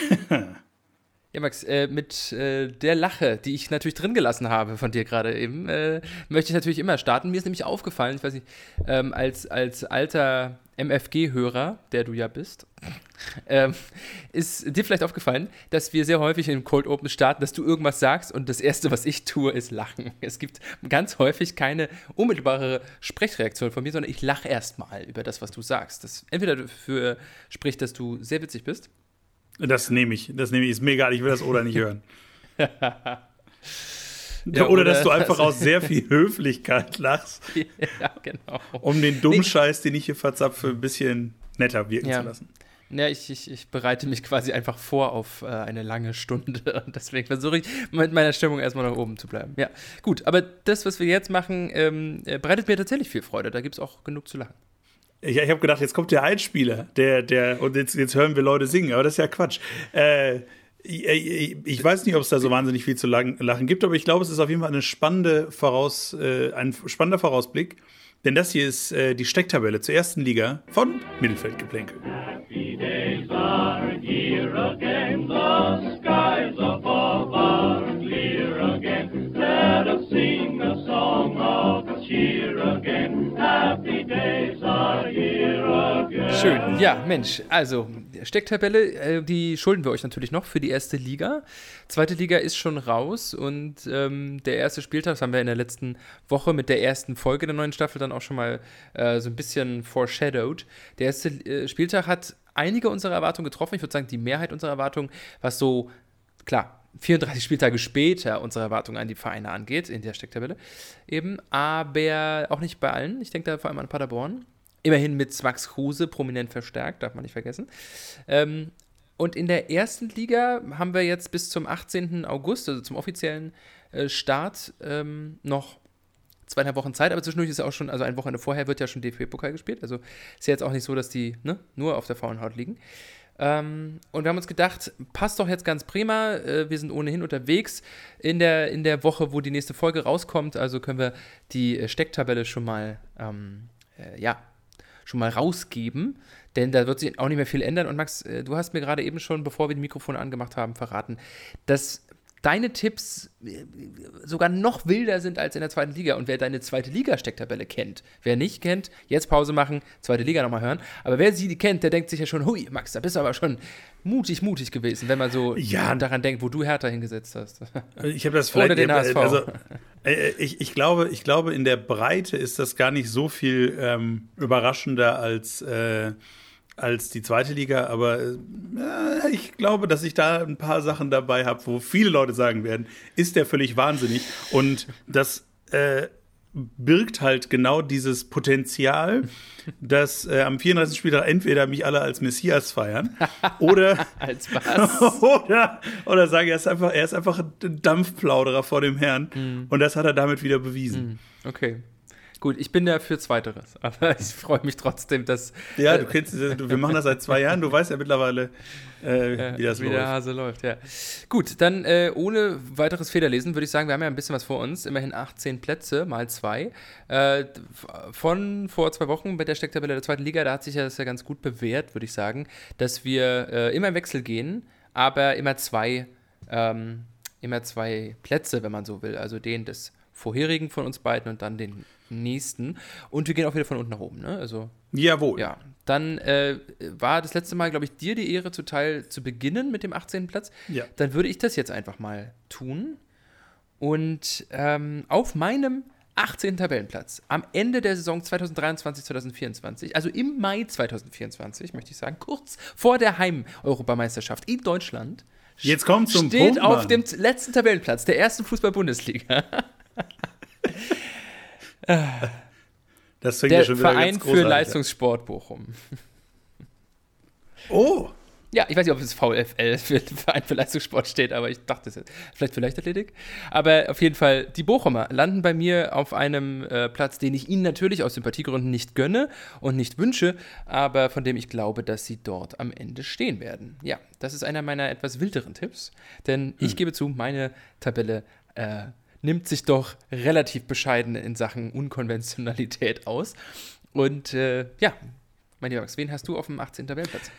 Ja, Max, äh, mit äh, der Lache, die ich natürlich drin gelassen habe von dir gerade eben, äh, möchte ich natürlich immer starten. Mir ist nämlich aufgefallen, ich weiß nicht, ähm, als, als alter MFG-Hörer, der du ja bist, ähm, ist dir vielleicht aufgefallen, dass wir sehr häufig in Cold Open starten, dass du irgendwas sagst und das Erste, was ich tue, ist lachen. Es gibt ganz häufig keine unmittelbare Sprechreaktion von mir, sondern ich lache erstmal über das, was du sagst. Das entweder dafür spricht, dass du sehr witzig bist das nehme ich. Das nehme ich. Ist mir egal, ich will das oder nicht hören. ja, oder, oder, dass du einfach aus sehr viel Höflichkeit lachst. ja, genau. Um den dummen Scheiß, den ich hier verzapfe, ein bisschen netter wirken ja. zu lassen. Ja, ich, ich, ich, bereite mich quasi einfach vor auf äh, eine lange Stunde und deswegen versuche ich mit meiner Stimmung erstmal nach oben zu bleiben. Ja, gut, aber das, was wir jetzt machen, ähm, äh, bereitet mir tatsächlich viel Freude. Da gibt es auch genug zu lachen. Ich, ich habe gedacht, jetzt kommt der Einspieler, der, der, und jetzt, jetzt hören wir Leute singen, aber das ist ja Quatsch. Äh, ich, ich, weiß nicht, ob es da so wahnsinnig viel zu lachen gibt, aber ich glaube, es ist auf jeden Fall eine spannende Voraus, äh, ein spannender Vorausblick. Denn das hier ist äh, die Stecktabelle zur ersten Liga von Mittelfeldgeplänkel. Happy days are here again, the skies above are Schön. Ja, Mensch, also Stecktabelle, äh, die schulden wir euch natürlich noch für die erste Liga. Zweite Liga ist schon raus und ähm, der erste Spieltag, das haben wir in der letzten Woche mit der ersten Folge der neuen Staffel dann auch schon mal äh, so ein bisschen foreshadowed. Der erste äh, Spieltag hat einige unserer Erwartungen getroffen. Ich würde sagen, die Mehrheit unserer Erwartungen, was so, klar, 34 Spieltage später unsere Erwartungen an die Vereine angeht, in der Stecktabelle eben, aber auch nicht bei allen. Ich denke da vor allem an Paderborn. Immerhin mit Max Kruse prominent verstärkt, darf man nicht vergessen. Ähm, und in der ersten Liga haben wir jetzt bis zum 18. August, also zum offiziellen äh, Start, ähm, noch zweieinhalb Wochen Zeit, aber zwischendurch ist ja auch schon, also ein Wochenende vorher wird ja schon DFB-Pokal gespielt. Also ist ja jetzt auch nicht so, dass die ne, nur auf der faulen Haut liegen. Ähm, und wir haben uns gedacht, passt doch jetzt ganz prima. Äh, wir sind ohnehin unterwegs in der, in der Woche, wo die nächste Folge rauskommt. Also können wir die äh, Stecktabelle schon mal ähm, äh, ja, schon mal rausgeben, denn da wird sich auch nicht mehr viel ändern. Und Max, äh, du hast mir gerade eben schon, bevor wir die Mikrofone angemacht haben, verraten, dass deine Tipps äh, sogar noch wilder sind als in der zweiten Liga. Und wer deine zweite Liga-Stecktabelle kennt, wer nicht kennt, jetzt Pause machen, zweite Liga nochmal hören. Aber wer sie kennt, der denkt sich ja schon, hui, Max, da bist du aber schon mutig, mutig gewesen, wenn man so ja. daran denkt, wo du Hertha hingesetzt hast. Ich habe das vielleicht. Ohne den HSV. Also, äh, ich, ich, glaube, ich glaube, in der Breite ist das gar nicht so viel ähm, überraschender als. Äh, als die zweite Liga, aber äh, ich glaube, dass ich da ein paar Sachen dabei habe, wo viele Leute sagen werden, ist der völlig wahnsinnig. Und das äh, birgt halt genau dieses Potenzial, dass äh, am 34. Spieltag entweder mich alle als Messias feiern oder als was? oder, oder sagen, er ist einfach, er ist einfach ein Dampfplauderer vor dem Herrn. Mm. Und das hat er damit wieder bewiesen. Mm. Okay. Gut, ich bin ja für Zweiteres, aber ich freue mich trotzdem, dass. Ja, du kennst, wir machen das seit zwei Jahren, du weißt ja mittlerweile, äh, wie das wie läuft. Wie der Hase läuft, ja. Gut, dann äh, ohne weiteres Federlesen würde ich sagen, wir haben ja ein bisschen was vor uns, immerhin 18 Plätze mal zwei. Äh, von vor zwei Wochen mit der Stecktabelle der zweiten Liga, da hat sich ja das ja ganz gut bewährt, würde ich sagen, dass wir äh, immer im Wechsel gehen, aber immer zwei, ähm, immer zwei Plätze, wenn man so will, also den des vorherigen von uns beiden und dann den nächsten. Und wir gehen auch wieder von unten nach oben, ne? Also. Jawohl. Ja. Dann äh, war das letzte Mal, glaube ich, dir die Ehre zuteil zu beginnen mit dem 18. Platz. Ja. Dann würde ich das jetzt einfach mal tun. Und ähm, auf meinem 18. Tabellenplatz am Ende der Saison 2023-2024, also im Mai 2024, möchte ich sagen, kurz vor der Heim-Europameisterschaft in Deutschland. Jetzt kommt zum steht Punkt, auf dem letzten Tabellenplatz der ersten Fußball-Bundesliga Das fängt der ja schon wieder Verein für Leistungssport Bochum. Oh. Ja, ich weiß nicht, ob es VfL für Verein für Leistungssport steht, aber ich dachte es jetzt. Vielleicht für Leichtathletik. Aber auf jeden Fall, die Bochumer landen bei mir auf einem äh, Platz, den ich ihnen natürlich aus Sympathiegründen nicht gönne und nicht wünsche, aber von dem ich glaube, dass sie dort am Ende stehen werden. Ja, das ist einer meiner etwas wilderen Tipps, denn hm. ich gebe zu, meine Tabelle äh, nimmt sich doch relativ bescheiden in Sachen Unkonventionalität aus. Und äh, ja, mein Max, wen hast du auf dem 18. Tabellenplatz?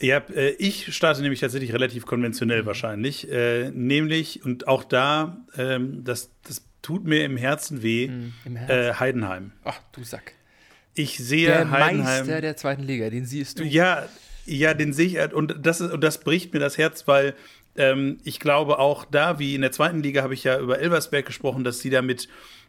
Ja, äh, ich starte nämlich tatsächlich relativ konventionell wahrscheinlich. Äh, nämlich, und auch da, ähm, das, das tut mir im Herzen weh, Hm, Im Herzen. äh, Heidenheim. Ach, du Sack. Ich sehe Der Heidenheim. Meister der zweiten Liga, den siehst du. Ja, ja, den sehe ich, und das, ist, und das bricht mir das Herz, weil ähm, ich glaube auch da, wie in der zweiten Liga, habe ich ja über Elversberg gesprochen, dass sie damit,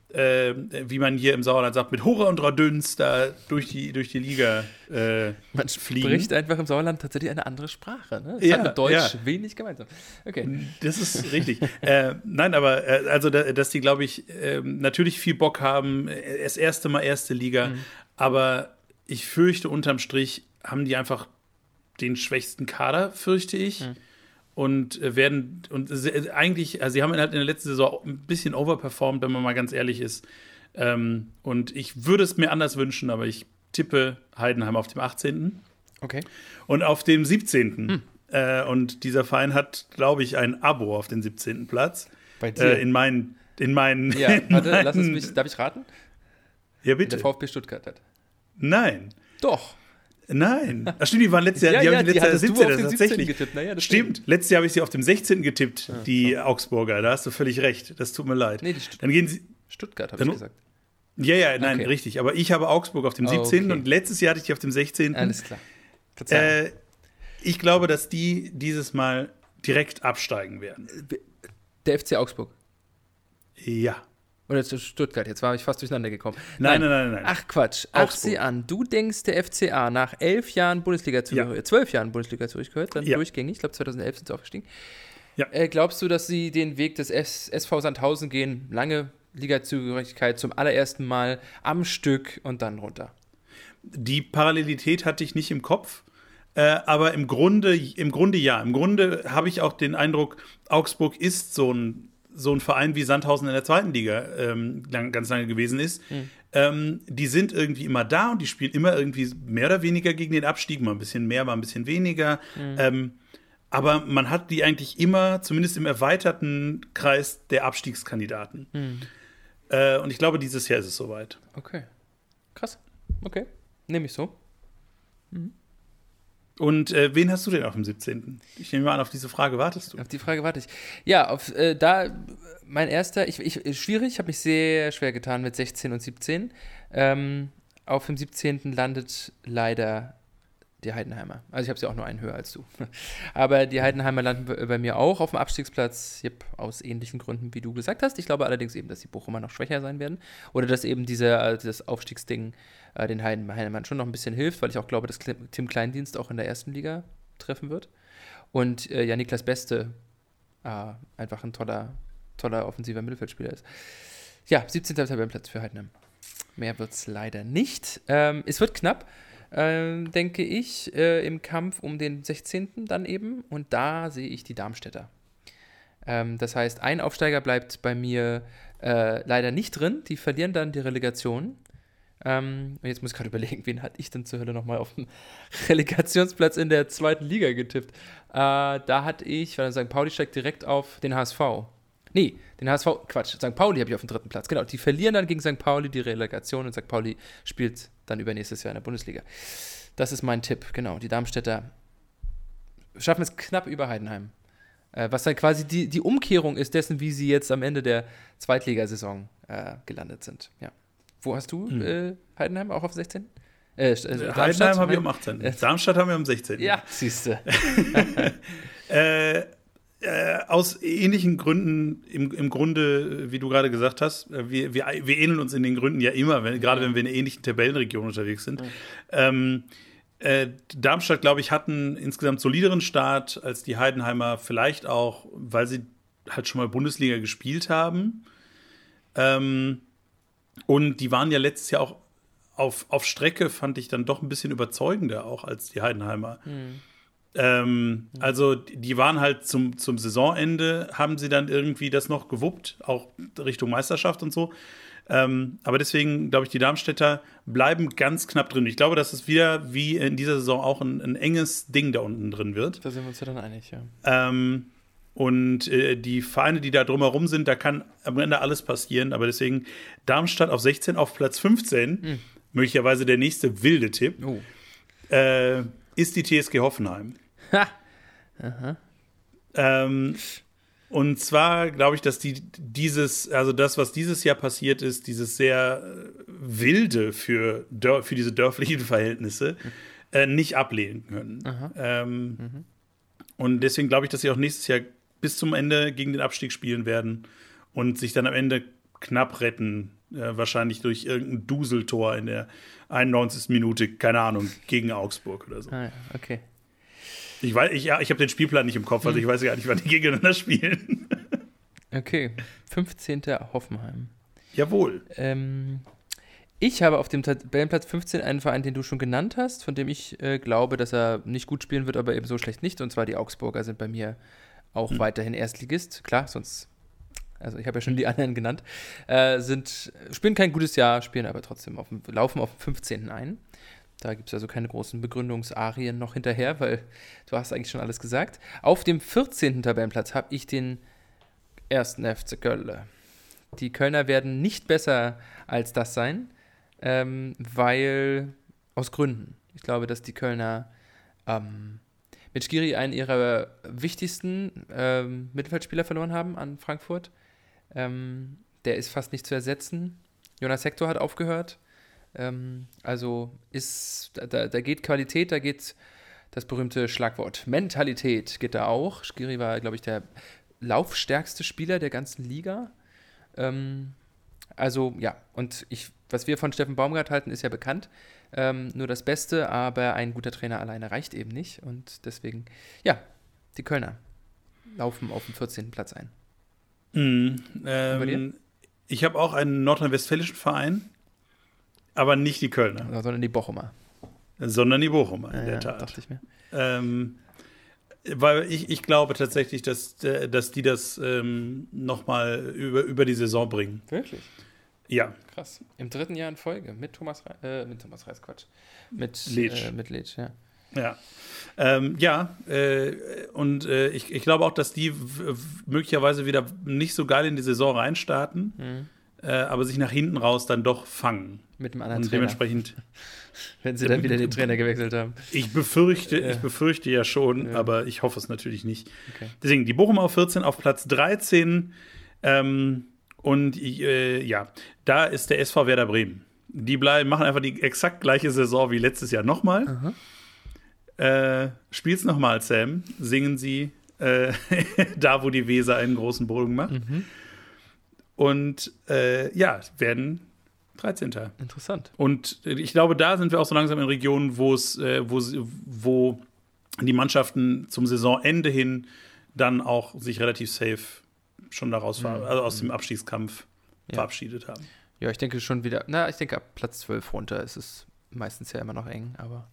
äh, wie man hier im Sauerland sagt, mit Hurra und Radüns da durch die, durch die Liga äh, Man fliegen. spricht einfach im Sauerland tatsächlich eine andere Sprache. Ne? Das Ja, hat mit Deutsch ja. wenig gemeinsam. Okay. Das ist richtig. äh, nein, aber äh, also, da, dass die, glaube ich, ähm, natürlich viel Bock haben. äh, Das erste Mal erste Liga. Mhm. Aber ich fürchte, unterm Strich haben die einfach den schwächsten Kader, fürchte ich. Mhm. Und äh, werden, und eigentlich, also sie haben halt in der letzten Saison ein bisschen overperformed, wenn man mal ganz ehrlich ist. Ähm, und ich würde es mir anders wünschen, aber ich tippe Heidenheim auf dem 18. Okay. Und auf dem 17. Hm. Äh, und dieser Verein hat, glaube ich, ein Abo auf den 17. Platz. Bei dir. Äh, in meinen, in meinen. ja, warte, meinen, lass es mich, darf ich raten? Ja, Der bitte. VfB Stuttgart hat. Nein. Doch. Nein. Ach, stimmt, die waren letztes Jahr, Ja, die ja, habe ich die letztes Jahr hattest du 17. auf den 17. tatsächlich. getippt. Naja, das stimmt. Letztes Jahr habe ich sie auf dem 16. getippt, die Augsburger. Da hast du völlig recht. Das tut mir leid. Nee, die Stu- Dann gehen sie. Stuttgart, habe ich gesagt. Ja, ja, nein, Okay. richtig. Aber ich habe Augsburg auf dem 17. Okay. und letztes Jahr hatte ich die auf dem 16. Alles klar. Äh, ich glaube, dass die dieses Mal direkt absteigen werden. Der FC Augsburg. Ja. Oder zu Stuttgart, jetzt war ich fast durcheinander gekommen. Nein, nein, nein, nein. Ach Quatsch, ach Augsburg. sie an. Du denkst, der FCA nach elf Jahren Bundesliga zugehört, zwölf Jahren Bundesliga zugehört, dann Ja. durchgängig, ich glaube 2011 sind sie aufgestiegen. Ja. Äh, glaubst du, dass sie den Weg des S SV Sandhausen gehen, lange Ligazugehörigkeit zum allerersten Mal am Stück und dann runter? Die Parallelität hatte ich nicht im Kopf. Äh, aber im Grunde, im Grunde ja. Im Grunde habe ich auch den Eindruck, Augsburg ist so ein, so ein Verein wie Sandhausen in der zweiten Liga ähm, lang, ganz lange gewesen ist. Ähm, die sind irgendwie immer da und die spielen immer irgendwie mehr oder weniger gegen den Abstieg, mal ein bisschen mehr, mal ein bisschen weniger. Ähm, aber man hat die eigentlich immer, zumindest im erweiterten Kreis der Abstiegskandidaten. Äh, und ich glaube, dieses Jahr ist es soweit. Okay. Krass. Okay. Nehme ich so. Und äh, wen hast du denn auf dem 17.? Ich nehme mal an, auf diese Frage wartest du. Auf die Frage warte ich. Ja, auf, äh, da mein erster, ich, ich, schwierig, ich habe mich sehr schwer getan mit 16 und 17. Ähm, auf dem 17. landet leider die Heidenheimer. Also ich habe sie auch nur einen höher als du. Aber die Heidenheimer landen bei- mir auch auf dem Abstiegsplatz, yep, aus ähnlichen Gründen, wie du gesagt hast. Ich glaube allerdings eben, dass die Bochumer noch schwächer sein werden. Oder dass eben dieser, äh, das Aufstiegsding äh, den Heidenheimern schon noch ein bisschen hilft, weil ich auch glaube, dass Tim Kleindienst auch in der ersten Liga treffen wird. Und äh, ja, Niklas Beste äh, einfach ein toller, toller offensiver Mittelfeldspieler ist. Ja, 17. Tabellenplatz für Heidenheim. Mehr wird es leider nicht. Ähm, es wird knapp, ähm, denke ich, äh, im Kampf um den 16. dann eben. Und da sehe ich die Darmstädter. Ähm, das heißt, ein Aufsteiger bleibt bei mir äh, leider nicht drin. Die verlieren dann die Relegation. Ähm, jetzt muss ich gerade überlegen, wen hatte ich denn zur Hölle nochmal auf dem Relegationsplatz in der zweiten Liga getippt? Äh, da hatte ich, weil St. Pauli steigt direkt auf den HSV. Nee, den HSV, Quatsch, St. Pauli habe ich auf dem dritten Platz. Genau, die verlieren dann gegen St. Pauli die Relegation und St. Pauli spielt dann übernächstes Jahr in der Bundesliga. Das ist mein Tipp, genau. Die Darmstädter schaffen es knapp über Heidenheim. Äh, was dann quasi die, die Umkehrung ist dessen, wie sie jetzt am Ende der Zweitligasaison äh, gelandet sind. Ja. Wo hast du äh, Heidenheim auch auf 16? Äh, St- äh, Heidenheim habe ich am 18. Äh, Darmstadt haben wir am 16. Ja, siehst du. Äh, äh, aus ähnlichen Gründen, im, im Grunde, wie du gerade gesagt hast, äh, wir, wir, wir ähneln uns in den Gründen ja immer, wenn, gerade wenn wir in einer ähnlichen Tabellenregion unterwegs sind. Ähm, äh, Darmstadt, glaube ich, hat einen insgesamt solideren Start als die Heidenheimer, vielleicht auch, weil sie halt schon mal Bundesliga gespielt haben. Ähm, und die waren ja letztes Jahr auch auf, auf Strecke, fand ich dann doch ein bisschen überzeugender auch als die Heidenheimer. Ähm, also die waren halt zum, zum Saisonende, haben sie dann irgendwie das noch gewuppt, auch Richtung Meisterschaft und so. Ähm, aber deswegen glaube ich, die Darmstädter bleiben ganz knapp drin. Ich glaube, dass es wieder wie in dieser Saison auch ein, ein enges Ding da unten drin wird. Da sind wir uns ja dann einig, ja. Ähm, und äh, die Vereine, die da drumherum sind, da kann am Ende alles passieren. Aber deswegen Darmstadt auf 16, auf Platz 15, möglicherweise der nächste wilde Tipp, Oh. äh, ist die TSG Hoffenheim. Ähm, und zwar glaube ich, dass die dieses, also das, was dieses Jahr passiert ist, dieses sehr äh, wilde für, für diese dörflichen Verhältnisse, äh, nicht ablehnen können. Ähm, mhm. Und deswegen glaube ich, dass sie auch nächstes Jahr bis zum Ende gegen den Abstieg spielen werden und sich dann am Ende knapp retten äh, wahrscheinlich durch irgendein Duseltor in der 91. Minute, keine Ahnung, gegen Augsburg oder so. Ah, okay. Ich weiß, ich, ja, ich habe den Spielplan nicht im Kopf, also hm. ich weiß gar nicht, wann die gegeneinander spielen. okay, 15. Hoffenheim. Jawohl. Ähm, ich habe auf dem Tabellenplatz 15 einen Verein, den du schon genannt hast, von dem ich äh, glaube, dass er nicht gut spielen wird, aber eben so schlecht nicht. Und zwar die Augsburger sind bei mir auch hm. weiterhin Erstligist. Klar, sonst also ich habe ja schon die anderen genannt, äh, sind, spielen kein gutes Jahr, spielen aber trotzdem auf dem, laufen auf dem 15. ein. Da gibt es also keine großen Begründungsarien noch hinterher, weil du hast eigentlich schon alles gesagt. Auf dem 14. Tabellenplatz habe ich den ersten FC Köln. Die Kölner werden nicht besser als das sein, ähm, weil aus Gründen. Ich glaube, dass die Kölner ähm, mit Skiri einen ihrer wichtigsten ähm, Mittelfeldspieler verloren haben an Frankfurt. Ähm, der ist fast nicht zu ersetzen. Jonas Hector hat aufgehört. Ähm, also ist, da, da geht Qualität, da geht das berühmte Schlagwort Mentalität geht da auch. Skiri war, glaube ich, der laufstärkste Spieler der ganzen Liga. Ähm, also ja, und ich, was wir von Steffen Baumgart halten, ist ja bekannt. Ähm, nur das Beste, aber ein guter Trainer alleine reicht eben nicht. Und deswegen, ja, die Kölner laufen auf dem 14. Platz ein. Mhm, ähm, ich habe auch einen nordrhein-westfälischen Verein, aber nicht die Kölner. Sondern die Bochumer. Sondern die Bochumer, in ja, der Tat. Dachte ich mir. Ähm, weil ich, ich glaube tatsächlich, dass, dass die das ähm, nochmal über, über die Saison bringen. Wirklich? Ja. Krass. Im dritten Jahr in Folge mit Thomas, Re äh, mit Thomas Reis, Quatsch. Mit Leitsch. Äh, mit Leitsch, ja. Ja. Ähm, ja, äh, und äh, ich, ich glaube auch, dass die möglicherweise wieder nicht so geil in die Saison reinstarten, mhm. Äh, aber sich nach hinten raus dann doch fangen. Mit einem anderen und dementsprechend. Wenn sie dann wieder den Trainer gewechselt haben. Ich befürchte, ja. ich befürchte ja schon, ja. aber ich hoffe es natürlich nicht. Okay. Deswegen, die Bochum auf 14, auf Platz 13. Ähm, und äh, ja, da ist der SV Werder Bremen. Die bleiben, machen einfach die exakt gleiche Saison wie letztes Jahr nochmal. Äh, spiel's nochmal, Sam. Singen sie äh, da, wo die Weser einen großen Bogen macht. Mhm. Und äh, ja, werden 13. Interessant. Und ich glaube, da sind wir auch so langsam in Regionen, wo es, äh, wo, wo die Mannschaften zum Saisonende hin dann auch sich relativ safe schon daraus mhm. also aus dem Abstiegskampf ja. verabschiedet haben. Ja, ich denke schon wieder, na, ich denke ab Platz 12 runter ist es meistens ja immer noch eng, aber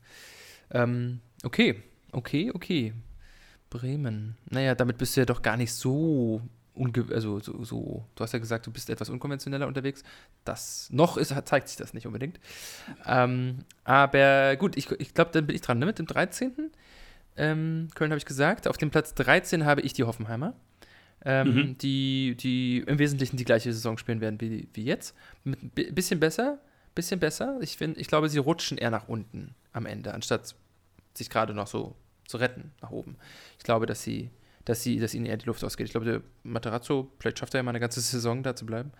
ähm, okay, okay, okay. Bremen. Naja, damit bist du ja doch gar nicht so also so, so, du hast ja gesagt, du bist etwas unkonventioneller unterwegs. Das noch ist, zeigt sich das nicht unbedingt. Ähm, aber gut, ich, ich glaube, dann bin ich dran, ne? Mit dem 13. Ähm, Köln habe ich gesagt. Auf dem Platz 13 habe ich die Hoffenheimer. Ähm, mhm. die, die im Wesentlichen die gleiche Saison spielen werden wie, wie jetzt. Mit ein bisschen besser, bisschen besser. Ich, find, ich glaube, sie rutschen eher nach unten am Ende, anstatt sich gerade noch so zu retten nach oben. Ich glaube, dass sie, dass sie, dass ihnen eher die Luft ausgeht. Ich glaube, der Materazzo, vielleicht schafft er ja mal eine ganze Saison da zu bleiben.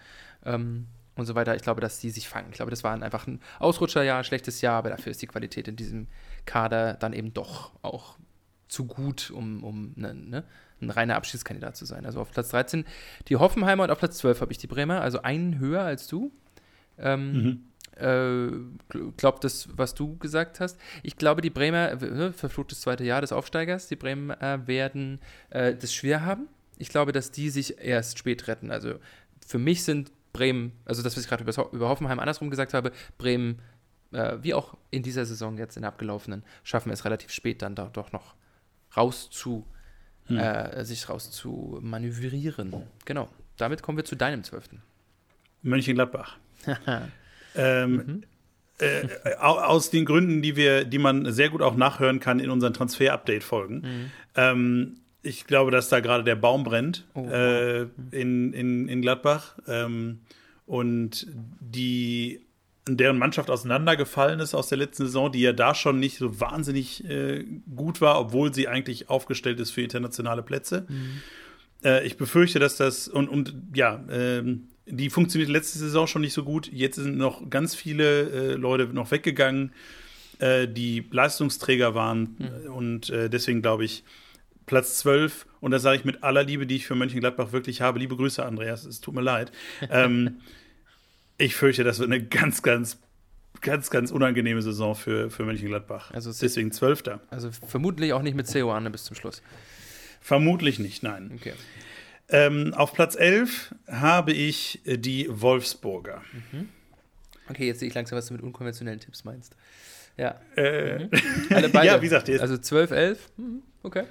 Ähm, und so weiter. Ich glaube, dass die sich fangen. Ich glaube, das war einfach ein Ausrutscherjahr, ein schlechtes Jahr, aber dafür ist die Qualität in diesem Kader dann eben doch auch zu gut, um, um ne, ne, ein reiner Abschiedskandidat zu sein. Also auf Platz 13 die Hoffenheimer und auf Platz 12 habe ich die Bremer, also einen höher als du. Ähm, mhm äh, glaube das, was du gesagt hast. Ich glaube, die Bremer, ne, verfluchtes zweite Jahr des Aufsteigers, die Bremer äh, werden äh, das schwer haben. Ich glaube, dass die sich erst spät retten. Also für mich sind Bremen, also das, was ich gerade über, über Hoffenheim andersrum gesagt habe, Bremen, äh, wie auch in dieser Saison jetzt in der abgelaufenen, schaffen es relativ spät dann da doch noch raus zu, hm. Äh, sich raus zu manövrieren. Genau. Damit kommen wir zu deinem Zwölften. Mönchengladbach. Ähm, mhm. äh, aus den Gründen, die wir, die man sehr gut auch nachhören kann in unseren Transfer-Update-Folgen. Mhm. Ähm, ich glaube, dass da gerade der Baum brennt oh, äh, in, in, in Gladbach. Ähm, und die deren Mannschaft auseinandergefallen ist aus der letzten Saison, die ja da schon nicht so wahnsinnig äh, gut war, obwohl sie eigentlich aufgestellt ist für internationale Plätze. Mhm. Äh, ich befürchte, dass das und, und ja, ähm, die funktioniert letzte Saison schon nicht so gut. Jetzt sind noch ganz viele äh, Leute noch weggegangen, äh, die Leistungsträger waren. Mhm. Und äh, deswegen glaube ich, Platz 12. Und das sage ich mit aller Liebe, die ich für Mönchengladbach wirklich habe. Liebe Grüße, Andreas. Es tut mir leid. ähm, ich fürchte, das wird eine ganz, ganz, ganz, ganz unangenehme Saison für, für Mönchengladbach. Also deswegen Zwölfter. Also vermutlich auch nicht mit Ceoane bis zum Schluss. Vermutlich nicht, nein. Okay. Ähm, auf Platz 11 habe ich äh, die Wolfsburger. Mhm. Okay, jetzt sehe ich langsam, was du mit unkonventionellen Tipps meinst. Ja. Äh, mhm. Alle beide. ja, wie gesagt, jetzt. Also 12, 11. Mhm. Okay.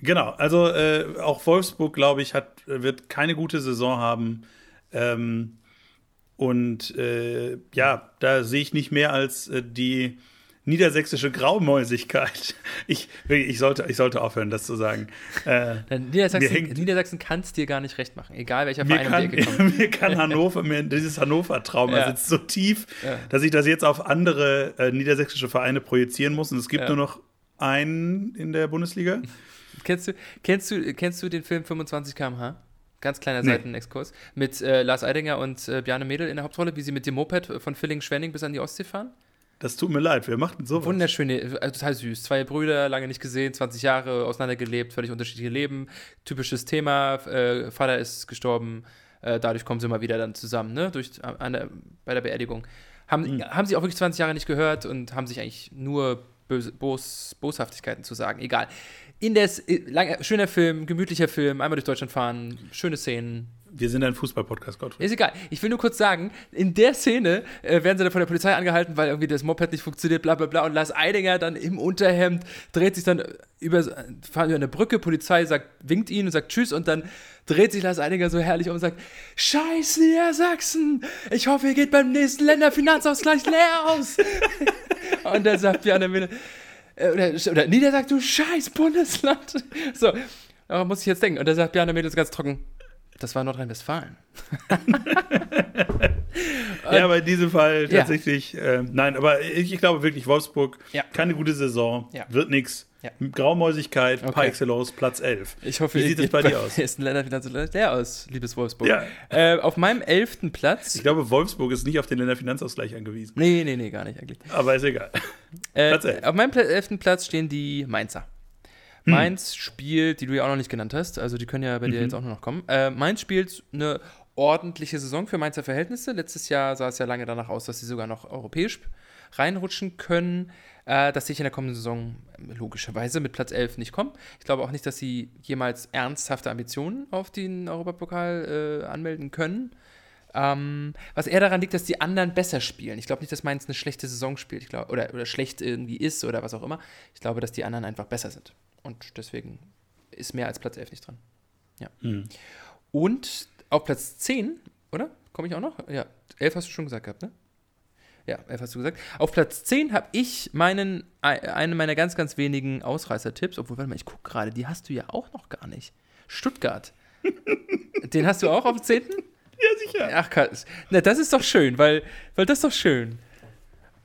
Genau, also äh, auch Wolfsburg, glaube ich, hat, wird keine gute Saison haben. Ähm, und äh, ja, da sehe ich nicht mehr als äh, die niedersächsische Graumäusigkeit. Ich, ich, sollte, ich sollte aufhören, das zu sagen. Äh, Niedersachsen, Niedersachsen kann es dir gar nicht recht machen, egal welcher Verein kann, um die Ecke kommt. Mir kann Hannover, mir, dieses Hannover-Trauma ja. sitzt so tief, ja. dass ich das jetzt auf andere äh, niedersächsische Vereine projizieren muss. Und es gibt ja. nur noch einen in der Bundesliga. Kennst du, kennst du, kennst du den Film 25 km/h? Ganz kleiner nee. Seitenexkurs. Mit äh, Lars Eidinger und äh, Bjarne Mädel in der Hauptrolle, wie sie mit dem Moped von Villingen-Schwenning bis an die Ostsee fahren. Das tut mir leid, wer macht denn sowas? Wunderschöne, äh, total süß. Zwei Brüder, lange nicht gesehen, 20 Jahre auseinandergelebt, völlig unterschiedliche Leben. Typisches Thema, äh, Vater ist gestorben, äh, dadurch kommen sie mal wieder dann zusammen, ne? Durch, an der, bei der Beerdigung. Haben, mhm. haben sie auch wirklich 20 Jahre nicht gehört und haben sich eigentlich nur Böse, Bos, Boshaftigkeiten zu sagen. Egal. Indes, äh, lang, schöner Film, gemütlicher Film, einmal durch Deutschland fahren, schöne Szenen, wir sind ein Fußball-Podcast, Gottfried. Ist egal. Ich will nur kurz sagen, in der Szene äh, werden sie dann von der Polizei angehalten, weil irgendwie das Moped nicht funktioniert, bla bla bla. Und Lars Eidinger dann im Unterhemd dreht sich dann über, fahren über eine Brücke, Polizei sagt, winkt ihn und sagt Tschüss und dann dreht sich Lars Eidinger so herrlich um und sagt, Scheiß Niedersachsen, ich hoffe, ihr geht beim nächsten Länderfinanzausgleich leer aus. und dann sagt Bjarne Mille, äh, oder, oder Niedersachsen, du scheiß Bundesland. So, aber muss ich jetzt denken. Und dann sagt Bjarne Mädels ganz trocken, das war Nordrhein-Westfalen. ja, aber in diesem Fall tatsächlich, ja. äh, nein, aber ich, ich, glaube wirklich, Wolfsburg, ja. keine gute Saison, ja. wird nichts. Graumäusigkeit, okay. par excellence, Platz 11. Ich hoffe, Wie sieht es bei dir aus? Ist ein Länderfinanzausgleich leer aus, liebes Wolfsburg. Ja. Äh, auf meinem elften Platz. Ich glaube, Wolfsburg ist nicht auf den Länderfinanzausgleich angewiesen. Nee, nee, nee, gar nicht eigentlich. Aber ist egal. Äh, Platz 11. Auf meinem elften Platz stehen die Mainzer. Hm. Mainz spielt, die du ja auch noch nicht genannt hast, also die können ja bei mhm. dir jetzt auch nur noch kommen. Äh, Mainz spielt eine ordentliche Saison für Mainzer Verhältnisse. Letztes Jahr sah es ja lange danach aus, dass sie sogar noch europäisch reinrutschen können. Äh, dass sie in der kommenden Saison logischerweise mit Platz 11 nicht kommen. Ich glaube auch nicht, dass sie jemals ernsthafte Ambitionen auf den Europapokal äh, anmelden können. Ähm, was eher daran liegt, dass die anderen besser spielen. Ich glaube nicht, dass Mainz eine schlechte Saison spielt ich glaub, oder, oder schlecht irgendwie ist oder was auch immer. Ich glaube, dass die anderen einfach besser sind. Und deswegen ist mehr als Platz 11 nicht dran. Ja. Mhm. Und auf Platz 10, oder? Komme ich auch noch? Ja, 11 hast du schon gesagt gehabt, ne? Ja, 11 hast du gesagt. Auf Platz 10 habe ich meinen, einen meiner ganz, ganz wenigen Ausreißer-Tipps. Obwohl, warte mal, ich gucke gerade, die hast du ja auch noch gar nicht. Stuttgart. Den hast du auch auf dem 10.? Ja, sicher. Ach, na, das ist doch schön, weil, weil das ist doch schön.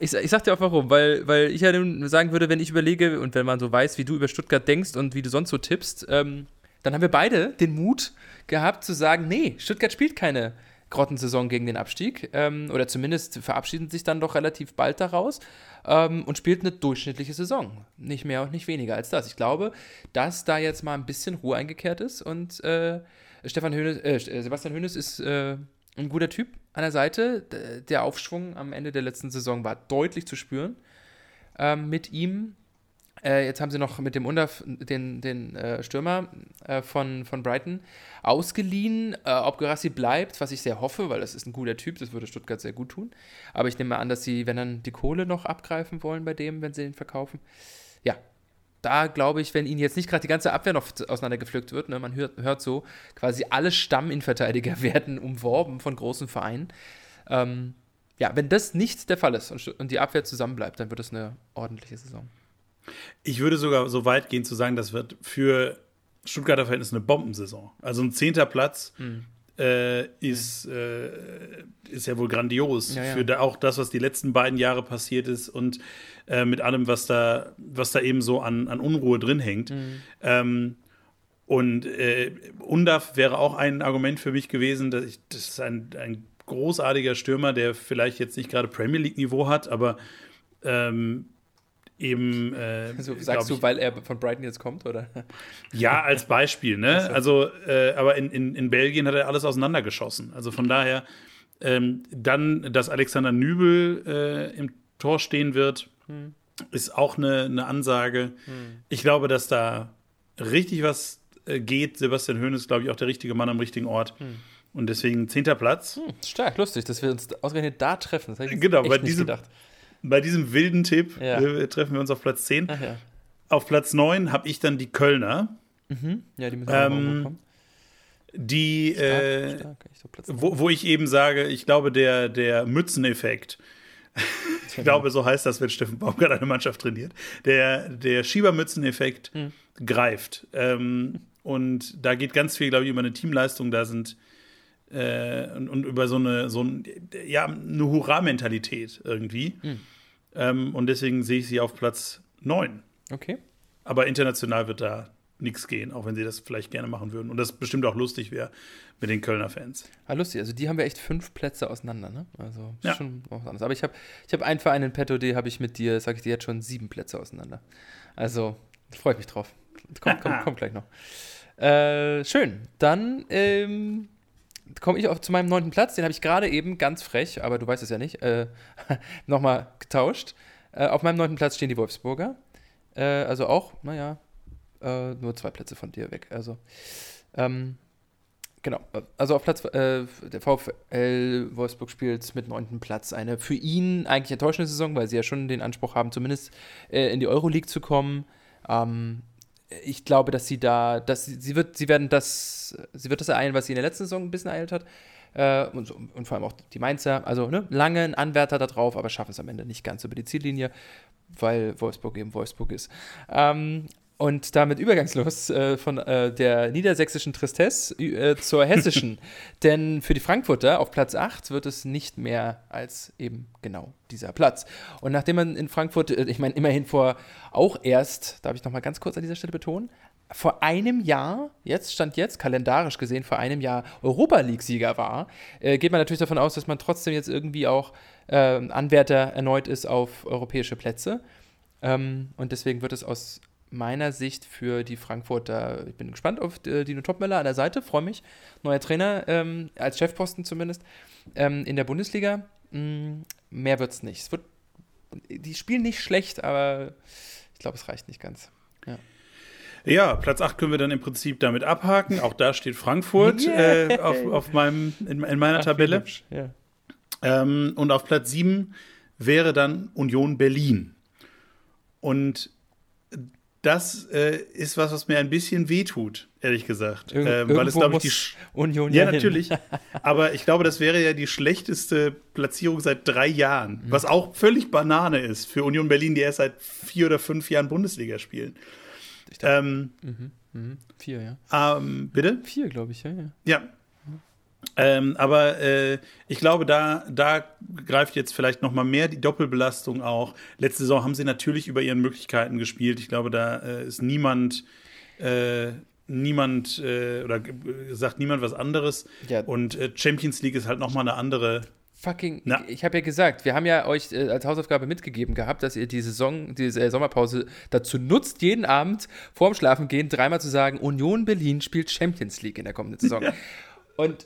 Ich, ich sag dir auch warum, weil, weil ich ja nun sagen würde, wenn ich überlege und wenn man so weiß, wie du über Stuttgart denkst und wie du sonst so tippst, ähm, dann haben wir beide den Mut gehabt zu sagen, nee, Stuttgart spielt keine Grottensaison gegen den Abstieg ähm, oder zumindest verabschieden sich dann doch relativ bald daraus ähm, und spielt eine durchschnittliche Saison. Nicht mehr und nicht weniger als das. Ich glaube, dass da jetzt mal ein bisschen Ruhe eingekehrt ist und äh, Stefan Hönes, äh, Sebastian Hönes ist äh, ein guter Typ an der Seite. Der Aufschwung am Ende der letzten Saison war deutlich zu spüren ähm, mit ihm. Äh, jetzt haben sie noch mit dem Underf den, den äh, Stürmer äh, von, von Brighton ausgeliehen. Äh, ob Gerassi bleibt, was ich sehr hoffe, weil das ist ein guter Typ, das würde Stuttgart sehr gut tun. Aber ich nehme an, dass sie, wenn dann die Kohle noch abgreifen wollen bei dem, wenn sie den verkaufen. Da glaube ich, wenn ihnen jetzt nicht gerade die ganze Abwehr noch auseinandergepflückt wird, ne, man hört, hört so, quasi alle Stamminverteidiger werden umworben von großen Vereinen. Ähm, ja, wenn das nicht der Fall ist und, und die Abwehr zusammenbleibt, dann wird es eine ordentliche Saison. Ich würde sogar so weit gehen zu sagen, das wird für Stuttgarter Verhältnisse eine Bombensaison. Also ein zehnter Platz. Mhm. Äh, ist, äh, ist ja wohl grandios. Ja, ja. Für da auch das, was die letzten beiden Jahre passiert ist und äh, mit allem, was da, was da eben so an, an Unruhe drin hängt. Ähm, und äh, Undaf wäre auch ein Argument für mich gewesen, dass ich, das ist ein, ein großartiger Stürmer, der vielleicht jetzt nicht gerade Premier League-Niveau hat, aber ähm, eben. Äh, Also, sagst ich, du, weil er von Brighton jetzt kommt, oder? ja, als Beispiel, ne? Also, äh, aber in, in, in Belgien hat er alles auseinandergeschossen. Also von daher, ähm, dann, dass Alexander Nübel äh, im Tor stehen wird, ist auch eine, eine Ansage. Ich glaube, dass da richtig was äh, geht. Sebastian Höhn ist, glaube ich, auch der richtige Mann am richtigen Ort. Und deswegen zehnter Platz. Hm, stark, lustig, dass wir uns ausgerechnet da treffen. Das hätte ich Genau, nicht diesem- gedacht. Bei diesem wilden Tipp Ja. äh, treffen wir uns auf Platz 10. Ach ja. Auf Platz 9 habe ich dann die Kölner, Ja, die müssen Ähm, hochkommen. die Stark, äh, stark. Ich Platz wo, wo ich eben sage, ich glaube, der, der Mützeneffekt, ich glaube, so heißt das, wenn Steffen Baumgart eine Mannschaft trainiert, der, der Schiebermützeneffekt Hm. greift. Ähm, und da geht ganz viel, glaube ich, über eine Teamleistung. Da sind äh, und, und über so eine, so ein, ja, eine Hurra-Mentalität irgendwie. Hm. Ähm, und deswegen sehe ich sie auf Platz 9. Okay. Aber international wird da nichts gehen, auch wenn sie das vielleicht gerne machen würden. Und das bestimmt auch lustig wäre mit den Kölner Fans. Ah, lustig. Also die haben wir echt fünf Plätze auseinander, ne? Also ist Ja. schon was anderes. Aber ich habe ich hab einen Verein in petto, die habe ich mit dir, sage ich dir jetzt schon, sieben Plätze auseinander. Also freue ich mich drauf. Kommt, kommt, kommt gleich noch. Äh, schön. Dann ähm, komme ich auch zu meinem neunten Platz. Den habe ich gerade eben ganz frech, aber du weißt es ja nicht, äh, nochmal getauscht. Äh, auf meinem neunten Platz stehen die Wolfsburger. Äh, also auch, naja, äh, nur zwei Plätze von dir weg. Also, ähm, genau. Also auf Platz, äh, der VfL Wolfsburg spielt mit neunten Platz eine für ihn eigentlich enttäuschende Saison, weil sie ja schon den Anspruch haben, zumindest äh, in die Euroleague zu kommen. Ähm, ich glaube, dass sie da, dass sie, sie wird, sie werden das, sie wird das ereilen, was sie in der letzten Saison ein bisschen ereilt hat. Äh, und, und vor allem auch die Mainzer. Also ne, lange ein Anwärter da drauf, aber schaffen es am Ende nicht ganz über die Ziellinie, weil Wolfsburg eben Wolfsburg ist. Ähm, und damit übergangslos äh, von äh, der niedersächsischen Tristesse äh, zur hessischen. Denn für die Frankfurter auf Platz 8 wird es nicht mehr als eben genau dieser Platz. Und nachdem man in Frankfurt, äh, ich meine, immerhin vor auch erst, darf ich nochmal ganz kurz an dieser Stelle betonen, vor einem Jahr, jetzt stand jetzt, kalendarisch gesehen, vor einem Jahr Europa League-Sieger war, äh, geht man natürlich davon aus, dass man trotzdem jetzt irgendwie auch äh, Anwärter erneut ist auf europäische Plätze. Ähm, und deswegen wird es aus meiner Sicht für die Frankfurter, ich bin gespannt auf äh, Dino Topmöller an der Seite, freue mich. Neuer Trainer, ähm, als Chefposten zumindest, ähm, in der Bundesliga. Mh, mehr wird es nicht. Es wird, die spielen nicht schlecht, aber ich glaube, es reicht nicht ganz. Ja. Ja, Platz 8 können wir dann im Prinzip damit abhaken. Auch da steht Frankfurt Yay. äh, auf, auf meinem, in, in meiner Ach, Tabelle. Ja. Ähm, und auf Platz 7 wäre dann Union Berlin. Und das äh, ist was, was mir ein bisschen wehtut, ehrlich gesagt. Irg ähm, weil es, glaube ich, die. Sch- Union Ja, hin. natürlich. Aber ich glaube, das wäre ja die schlechteste Platzierung seit drei Jahren. Mhm. Was auch völlig Banane ist für Union Berlin, die erst seit vier oder fünf Jahren Bundesliga spielen. Ich dachte- Ähm, Mhm. Vier, ja. ähm, bitte? Vier, glaube ich, ja, ja. Ja. Ähm, aber äh, ich glaube, da, da greift jetzt vielleicht noch mal mehr die Doppelbelastung auch. Letzte Saison haben sie natürlich über ihren Möglichkeiten gespielt. Ich glaube, da äh, ist niemand, äh, niemand äh, oder g- sagt niemand was anderes. Ja. Und äh, Champions League ist halt noch mal eine andere. Fucking, Na. ich habe ja gesagt, wir haben ja euch äh, als Hausaufgabe mitgegeben gehabt, dass ihr die Saison, diese äh, Sommerpause dazu nutzt, jeden Abend vorm Schlafengehen dreimal zu sagen, Union Berlin spielt Champions League in der kommenden Saison. Und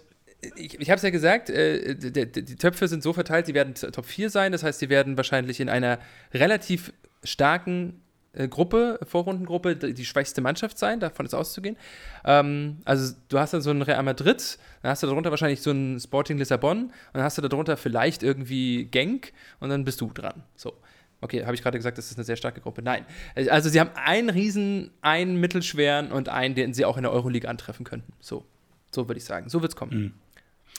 ich, ich habe es ja gesagt, äh, die, die, Töpfe sind so verteilt, die werden Top 4 sein. Das heißt, die werden wahrscheinlich in einer relativ starken äh, Gruppe, Vorrundengruppe, die, schwächste Mannschaft sein, davon ist auszugehen. Ähm, also du hast dann so einen Real Madrid, dann hast du darunter wahrscheinlich so einen Sporting Lissabon und dann hast du darunter vielleicht irgendwie Genk und dann bist du dran. So. Okay, habe ich gerade gesagt, das ist eine sehr starke Gruppe. Nein. Also sie haben einen Riesen, einen mittelschweren und einen, den sie auch in der Euroleague antreffen könnten. So. So würde ich sagen. So wird es kommen.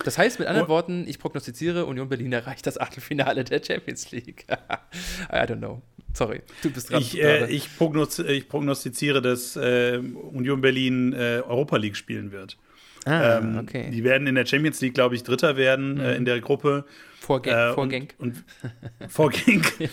Das heißt mit anderen. Worten, ich prognostiziere, Union Berlin erreicht das Achtelfinale der Champions League. I don't know. Sorry, du bist dran. Ich, äh, ich, prognoz ich prognostiziere, dass äh, Union Berlin äh, Europa League spielen wird. Ah, ähm, okay. Die werden in der Champions League, glaube ich, Dritter werden mhm. äh, in der Gruppe. Vor, Gang, äh, Genk. Und, und vor Genk.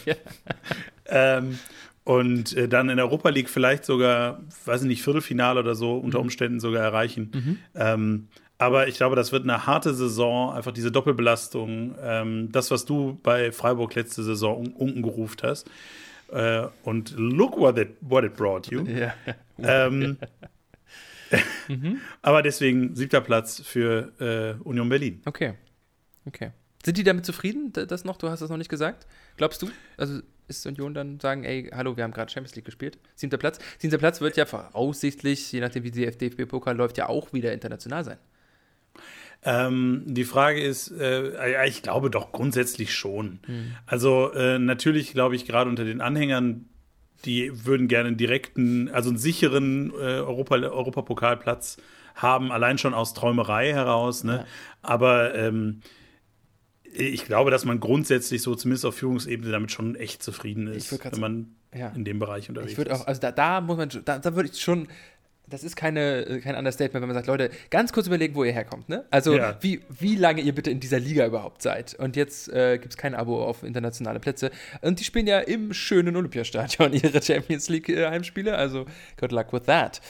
ähm, und äh, dann in der Europa League vielleicht sogar, weiß ich nicht, Viertelfinale oder so unter mhm. Umständen sogar erreichen. Mhm. Ähm, aber ich glaube, das wird eine harte Saison, einfach diese Doppelbelastung. Ähm, das, was du bei Freiburg letzte Saison unten gerufen hast. Äh, und look what it, what it brought you. Ja. Ähm, mhm. Aber deswegen siebter Platz für äh, Union Berlin. Okay. Okay. Sind die damit zufrieden, das noch? Du hast das noch nicht gesagt. Glaubst du? Also ist Union dann sagen, ey, hallo, wir haben gerade Champions League gespielt. Siebter Platz. Siebter Platz wird ja voraussichtlich, je nachdem wie die DFB-Pokal läuft, ja auch wieder international sein. Ähm, die Frage ist, äh, ich glaube doch grundsätzlich schon. Mhm. Also äh, natürlich glaube ich gerade unter den Anhängern, die würden gerne einen direkten, also einen sicheren äh, Europa, Europapokalplatz haben, allein schon aus Träumerei heraus. Ne? Ja. Aber ähm, ich glaube, dass man grundsätzlich so zumindest auf Führungsebene damit schon echt zufrieden ist, wenn man ja. in dem Bereich unterwegs ich auch, Also da, da muss man, da, da würde ich schon das ist keine, kein Understatement, wenn man sagt, Leute, ganz kurz überlegen, wo ihr herkommt. Ne? Also ja. wie, wie lange ihr bitte in dieser Liga überhaupt seid. Und jetzt äh, gibt es kein Abo auf internationale Plätze. Und die spielen ja im schönen Olympiastadion ihre Champions League-Heimspiele. Äh, also good luck with that.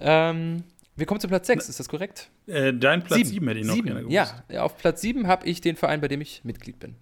Ähm, wir kommen zu Platz 6, ist das korrekt? Äh, dein Platz 7 hätte ich noch sieben. gerne gewusst. Ja, auf Platz 7 habe ich den Verein, bei dem ich Mitglied bin.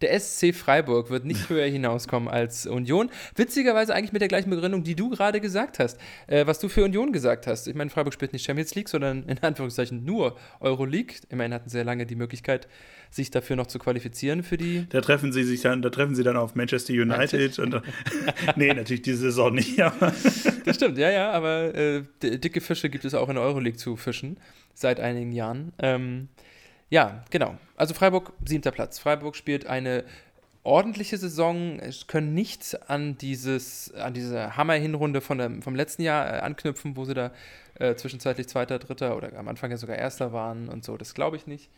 Der SC Freiburg wird nicht höher hinauskommen als Union. Witzigerweise eigentlich mit der gleichen Begründung, die du gerade gesagt hast, äh, was du für Union gesagt hast. Ich meine, Freiburg spielt nicht Champions League, sondern in Anführungszeichen nur Euroleague. Immerhin hatten sie sehr lange die Möglichkeit, sich dafür noch zu qualifizieren für die. Da treffen sie sich dann, da treffen sie dann auf Manchester United und nee, natürlich diese Saison nicht. Aber das stimmt, ja, ja, aber äh, dicke Fische gibt es auch in der Euroleague zu fischen seit einigen Jahren. Ähm, ja, genau. Also Freiburg, siebter Platz. Freiburg spielt eine ordentliche Saison. Es können nicht an dieses, an diese Hammer-Hinrunde vom letzten Jahr äh, anknüpfen, wo sie da äh, zwischenzeitlich Zweiter, Dritter oder am Anfang ja sogar Erster waren und so. Das glaube ich nicht.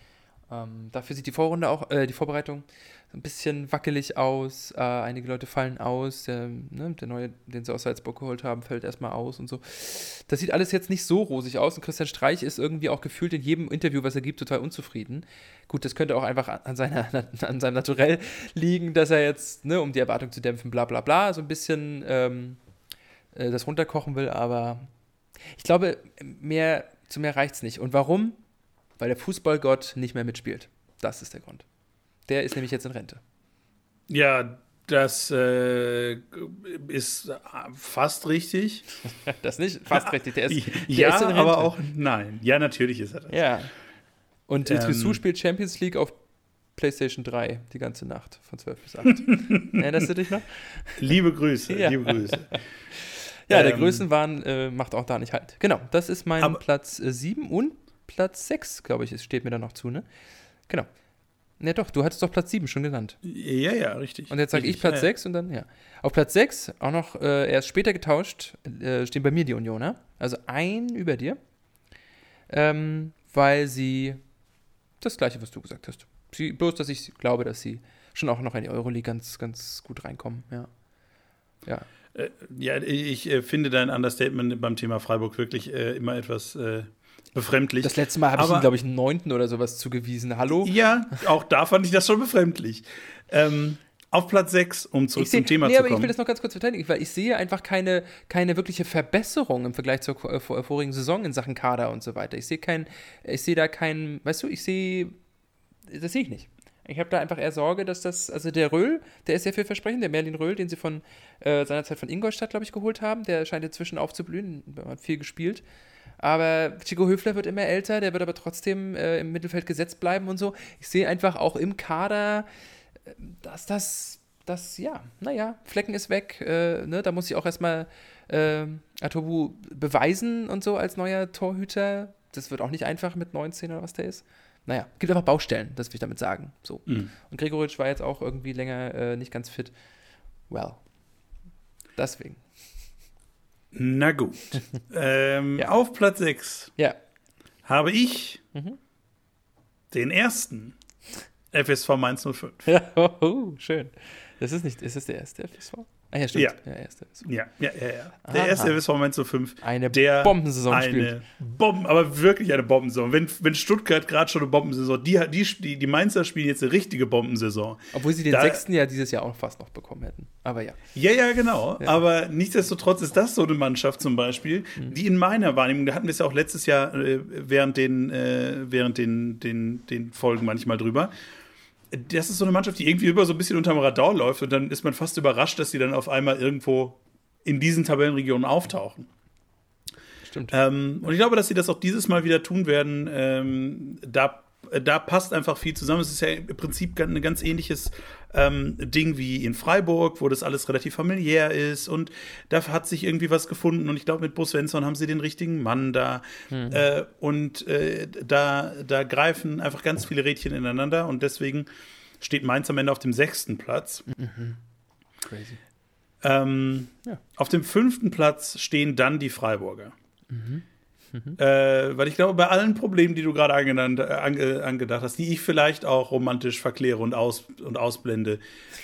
Ähm, dafür sieht die Vorrunde auch, äh, die Vorbereitung ein bisschen wackelig aus. Äh, einige Leute fallen aus. Der, ne, der neue, den sie aus Salzburg geholt haben, fällt erstmal aus und so. Das sieht alles jetzt nicht so rosig aus. Und Christian Streich ist irgendwie auch gefühlt in jedem Interview, was er gibt, total unzufrieden. Gut, das könnte auch einfach an, seiner, an seinem Naturell liegen, dass er jetzt, ne, um die Erwartung zu dämpfen, bla bla bla, so ein bisschen ähm, äh, das runterkochen will. Aber ich glaube, mehr, zu mehr reicht es nicht. Und warum? Weil der Fußballgott nicht mehr mitspielt. Das ist der Grund. Der ist nämlich jetzt in Rente. Ja, das äh, ist fast richtig. das nicht fast richtig. Der ist, der ja, ist aber auch nein. Ja, natürlich ist er das. Ja. Und ähm, Tissou spielt Champions League auf PlayStation 3 die ganze Nacht von 12 bis 8. Erinnerst du dich noch? Liebe Grüße, ja. liebe Grüße. ja, ähm, der Größenwahn äh, macht auch da nicht halt. Genau, das ist mein Platz äh, 7 und Platz 6, glaube ich, es steht mir da noch zu, ne? Genau. Ne, doch, du hattest doch Platz 7 schon genannt. Ja, ja, richtig. Und jetzt sage ich Platz ja, 6 und dann, ja. Auf Platz 6, auch noch äh, erst später getauscht, äh, stehen bei mir die Unioner. Also ein über dir. Ähm, weil sie das Gleiche, was du gesagt hast. Sie, bloß, dass ich glaube, dass sie schon auch noch in die Euroleague ganz, ganz gut reinkommen, ja. Ja. Äh, ja, ich äh, finde dein Understatement beim Thema Freiburg wirklich äh, immer etwas äh, befremdlich. Das letzte Mal habe ich ihm, glaube ich, einen neunten oder sowas zugewiesen. Hallo? Ja, auch da fand ich das schon befremdlich. Ähm, auf Platz 6, um zurück seh, zum Thema nee, zu kommen. aber ich will das noch ganz kurz verteidigen, weil ich sehe einfach keine, keine wirkliche Verbesserung im Vergleich zur äh, vorigen Saison in Sachen Kader und so weiter. Ich sehe kein, ich sehe da keinen, weißt du, ich sehe, das sehe ich nicht. Ich habe da einfach eher Sorge, dass das, also der Röhl, der ist sehr vielversprechend, der Merlin Röhl, den sie von äh, seiner Zeit von Ingolstadt, glaube ich, geholt haben, der scheint inzwischen aufzublühen, hat viel gespielt. Aber Chico Höfler wird immer älter, der wird aber trotzdem äh, im Mittelfeld gesetzt bleiben und so. Ich sehe einfach auch im Kader, äh, dass das, das ja, naja, Flecken ist weg. Äh, ne? Da muss ich auch erstmal äh, Atobu beweisen und so als neuer Torhüter. Das wird auch nicht einfach mit 19 oder was der ist. Naja, gibt einfach Baustellen, das will ich damit sagen. So. Mhm. Und Gregoritsch war jetzt auch irgendwie länger äh, nicht ganz fit. Well. Deswegen. Na gut. ähm, ja. Auf Platz 6 ja. habe ich mhm. den ersten FSV Mainz 05. Ja, oh, oh, schön. Das ist nicht, ist es der erste FSV? Ah ja, stimmt. Ja. Ja, erste. Ja, ja, ja. ja. Der Aha. erste FSV Mainz 05. Eine der Bombensaison eine spielt. Bomben, aber wirklich eine Bombensaison. Wenn, wenn Stuttgart gerade schon eine Bombensaison, die, die, die, die Mainzer spielen jetzt eine richtige Bombensaison. Obwohl sie den Da- sechsten ja dieses Jahr auch fast noch bekommen hätten. Aber ja. Ja, ja, genau. Aber nichtsdestotrotz ist das so eine Mannschaft zum Beispiel, Mhm. die in meiner Wahrnehmung, da hatten wir es ja auch letztes Jahr äh, während, den, äh, während den, den, den Folgen manchmal drüber. Das ist so eine Mannschaft, die irgendwie über so ein bisschen unterm Radar läuft und dann ist man fast überrascht, dass sie dann auf einmal irgendwo in diesen Tabellenregionen auftauchen. Stimmt. Ähm, und ich glaube, dass sie das auch dieses Mal wieder tun werden. Ähm, da, da passt einfach viel zusammen. Es ist ja im Prinzip ein ganz ähnliches ähm, Ding wie in Freiburg, wo das alles relativ familiär ist. Und da hat sich irgendwie was gefunden. Und ich glaube, mit Bo Svensson haben sie den richtigen Mann da. Äh, und äh, da, da greifen einfach ganz viele Rädchen ineinander. Und deswegen steht Mainz am Ende auf dem sechsten Platz. Crazy. Ähm, Ja. Auf dem fünften Platz stehen dann die Freiburger. Äh, weil ich glaube, bei allen Problemen, die du gerade angenannt, äh, ange, angedacht hast, die ich vielleicht auch romantisch verkläre und, aus, und ausblende.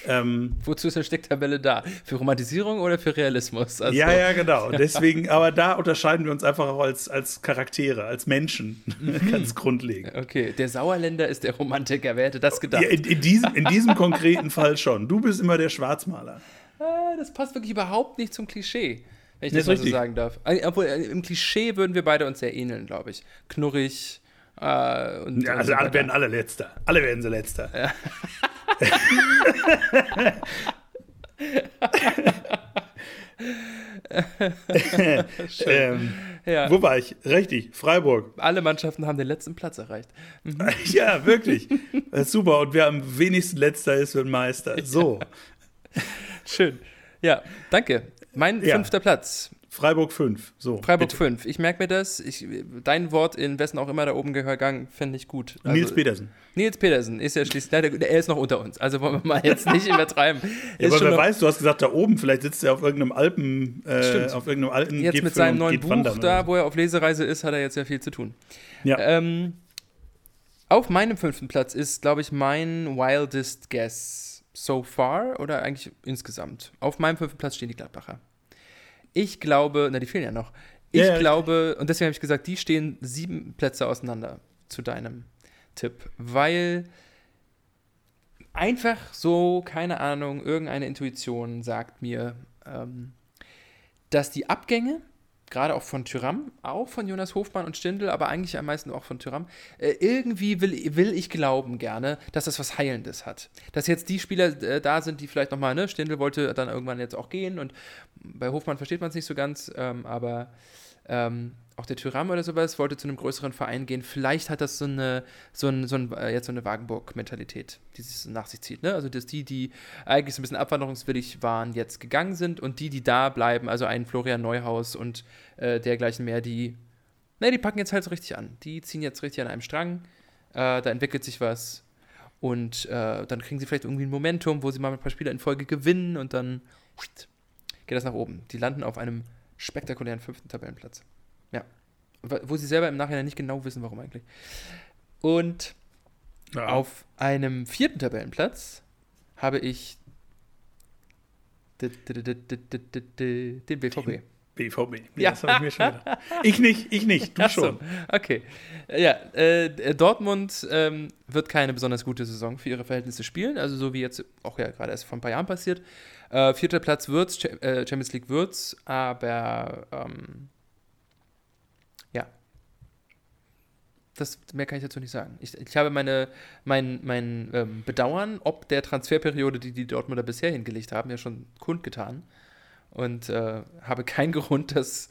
Ähm, Wozu ist eine Stecktabelle da? Für Romantisierung oder für Realismus? Also, Ja, ja, genau. Deswegen, aber da unterscheiden wir uns einfach auch als, als Charaktere, als Menschen, ganz grundlegend. Okay, der Sauerländer ist der Romantiker. Wer hätte das gedacht? Ja, in, in, diesem, in diesem konkreten Fall schon. Du bist immer der Schwarzmaler. Ah, das passt wirklich überhaupt nicht zum Klischee, wenn ich Das das, mal so richtig. sagen darf. Äh, Obwohl, äh, im Klischee würden wir beide uns sehr ähneln, glaube ich. Knurrig. Äh, und, Ja, und also so alle werden alle letzter. Alle werden sie letzter. ähm, Ja. Wo war ich? Richtig, Freiburg. Alle Mannschaften haben den letzten Platz erreicht. Ja, wirklich. Super. Und wer am wenigsten letzter ist, wird Meister. So, Schön. Ja, danke. Mein Ja. fünfter Platz. Freiburg 5. So, Freiburg bitte. 5. Ich merke mir das. Ich, dein Wort in wessen auch immer da oben gegangen, finde ich gut. Also, Nils Petersen. Nils Petersen ist ja schließlich, leider, er ist noch unter uns. Also wollen wir mal jetzt nicht übertreiben. Ja, aber wer weiß, du hast gesagt, da oben, vielleicht sitzt er auf irgendeinem Alpen, äh, auf irgendeinem alten Jetzt mit seinem neuen Buch wandern da, wo er auf Lesereise ist, hat er jetzt ja viel zu tun. Ja. Ähm, auf meinem fünften Platz ist, glaube ich, mein wildest guess so far oder eigentlich insgesamt. Auf meinem fünften Platz stehen die Gladbacher. Ich glaube, na, die fehlen ja noch. Ich ja, glaube, und deswegen habe ich gesagt, die stehen sieben Plätze auseinander zu deinem Tipp, weil einfach so, keine Ahnung, irgendeine Intuition sagt mir, ähm, dass die Abgänge, gerade auch von Tyram, auch von Jonas Hofmann und Stindl, aber eigentlich am meisten auch von Tyram, äh, irgendwie will, will ich glauben gerne, dass das was Heilendes hat. Dass jetzt die Spieler äh, da sind, die vielleicht nochmal, ne, Stindl wollte dann irgendwann jetzt auch gehen und bei Hofmann versteht man es nicht so ganz, ähm, aber ähm, auch der Tyram oder sowas wollte zu einem größeren Verein gehen. Vielleicht hat das so eine, so ein, so ein, äh, jetzt so eine Wagenburg-Mentalität, die es nach sich zieht. Ne? Also, dass die, die eigentlich so ein bisschen abwanderungswillig waren, jetzt gegangen sind und die, die da bleiben, also ein Florian Neuhaus und äh, dergleichen mehr, die, ne, die packen jetzt halt so richtig an. Die ziehen jetzt richtig an einem Strang. Äh, da entwickelt sich was. Und äh, dann kriegen sie vielleicht irgendwie ein Momentum, wo sie mal ein paar Spiele in Folge gewinnen und dann geht das nach oben. Die landen auf einem spektakulären fünften Tabellenplatz. Ja. Wo sie selber im Nachhinein nicht genau wissen, warum eigentlich. Und Ja. auf einem vierten Tabellenplatz habe ich d- d- d- d- d- d- d- den BVB. BVB. Ja. Das habe ich mir schon gedacht. Ich nicht, ich nicht, du Ach so, schon. okay. Ja, äh, Dortmund ähm, wird keine besonders gute Saison für ihre Verhältnisse spielen, also so wie jetzt auch ja gerade erst vor ein paar Jahren passiert. Äh, vierter Platz wird's, äh, Champions League wird's, aber ähm, ja. Das, mehr kann ich dazu nicht sagen. Ich, ich habe meine, mein, mein ähm, Bedauern ob der Transferperiode, die die Dortmunder bisher hingelegt haben, ja schon kundgetan. Und äh, habe keinen Grund, das,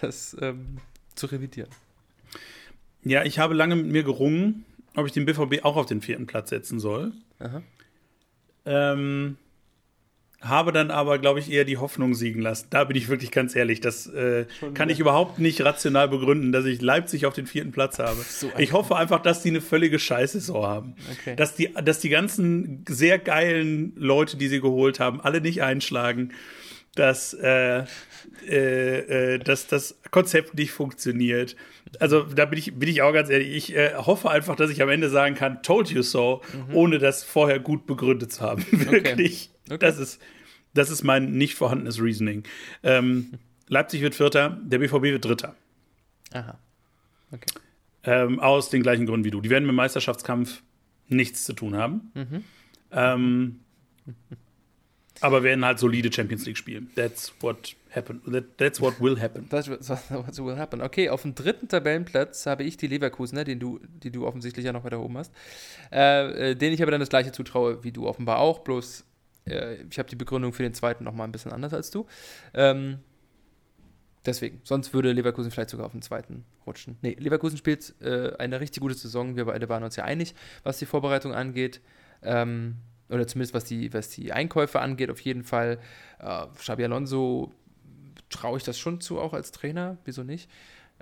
das ähm, zu revidieren. Ja, ich habe lange mit mir gerungen, ob ich den BVB auch auf den vierten Platz setzen soll. Ähm, habe dann aber, glaube ich, eher die Hoffnung siegen lassen. Da bin ich wirklich ganz ehrlich. Das äh, kann ich überhaupt nicht rational begründen, dass ich Leipzig auf den vierten Platz habe. So ich hoffe einfach, dass die eine völlige Scheißsaison haben. Okay. Dass, die, dass die ganzen sehr geilen Leute, die sie geholt haben, alle nicht einschlagen. Dass, äh, äh, äh, dass das Konzept nicht funktioniert. Also da bin ich, bin ich auch ganz ehrlich. Ich äh, hoffe einfach, dass ich am Ende sagen kann, told you so, ohne das vorher gut begründet zu haben. Wirklich. Okay. Das ist, Das ist mein nicht vorhandenes Reasoning. Ähm, Leipzig wird Vierter, der BVB wird Dritter. Aha. Okay. Ähm, aus den gleichen Gründen wie du. Die werden mit dem Meisterschaftskampf nichts zu tun haben. Mhm. Ähm, aber werden halt solide Champions League spielen. That's what happen. That, that's what will happen. Das what will happen. Okay, auf dem dritten Tabellenplatz habe ich die Leverkusener, den du, die du offensichtlich ja noch weiter oben hast, äh, äh, den ich aber dann das gleiche zutraue wie du offenbar auch, bloß äh, ich habe die Begründung für den zweiten noch mal ein bisschen anders als du. Ähm, deswegen, sonst würde Leverkusen vielleicht sogar auf den zweiten rutschen. Nee, Leverkusen spielt äh, eine richtig gute Saison. Wir beide waren uns ja einig, was die Vorbereitung angeht. Ähm, oder zumindest was die, was die Einkäufe angeht, auf jeden Fall. Äh, Xabi Alonso traue ich das schon zu, auch als Trainer. Wieso nicht?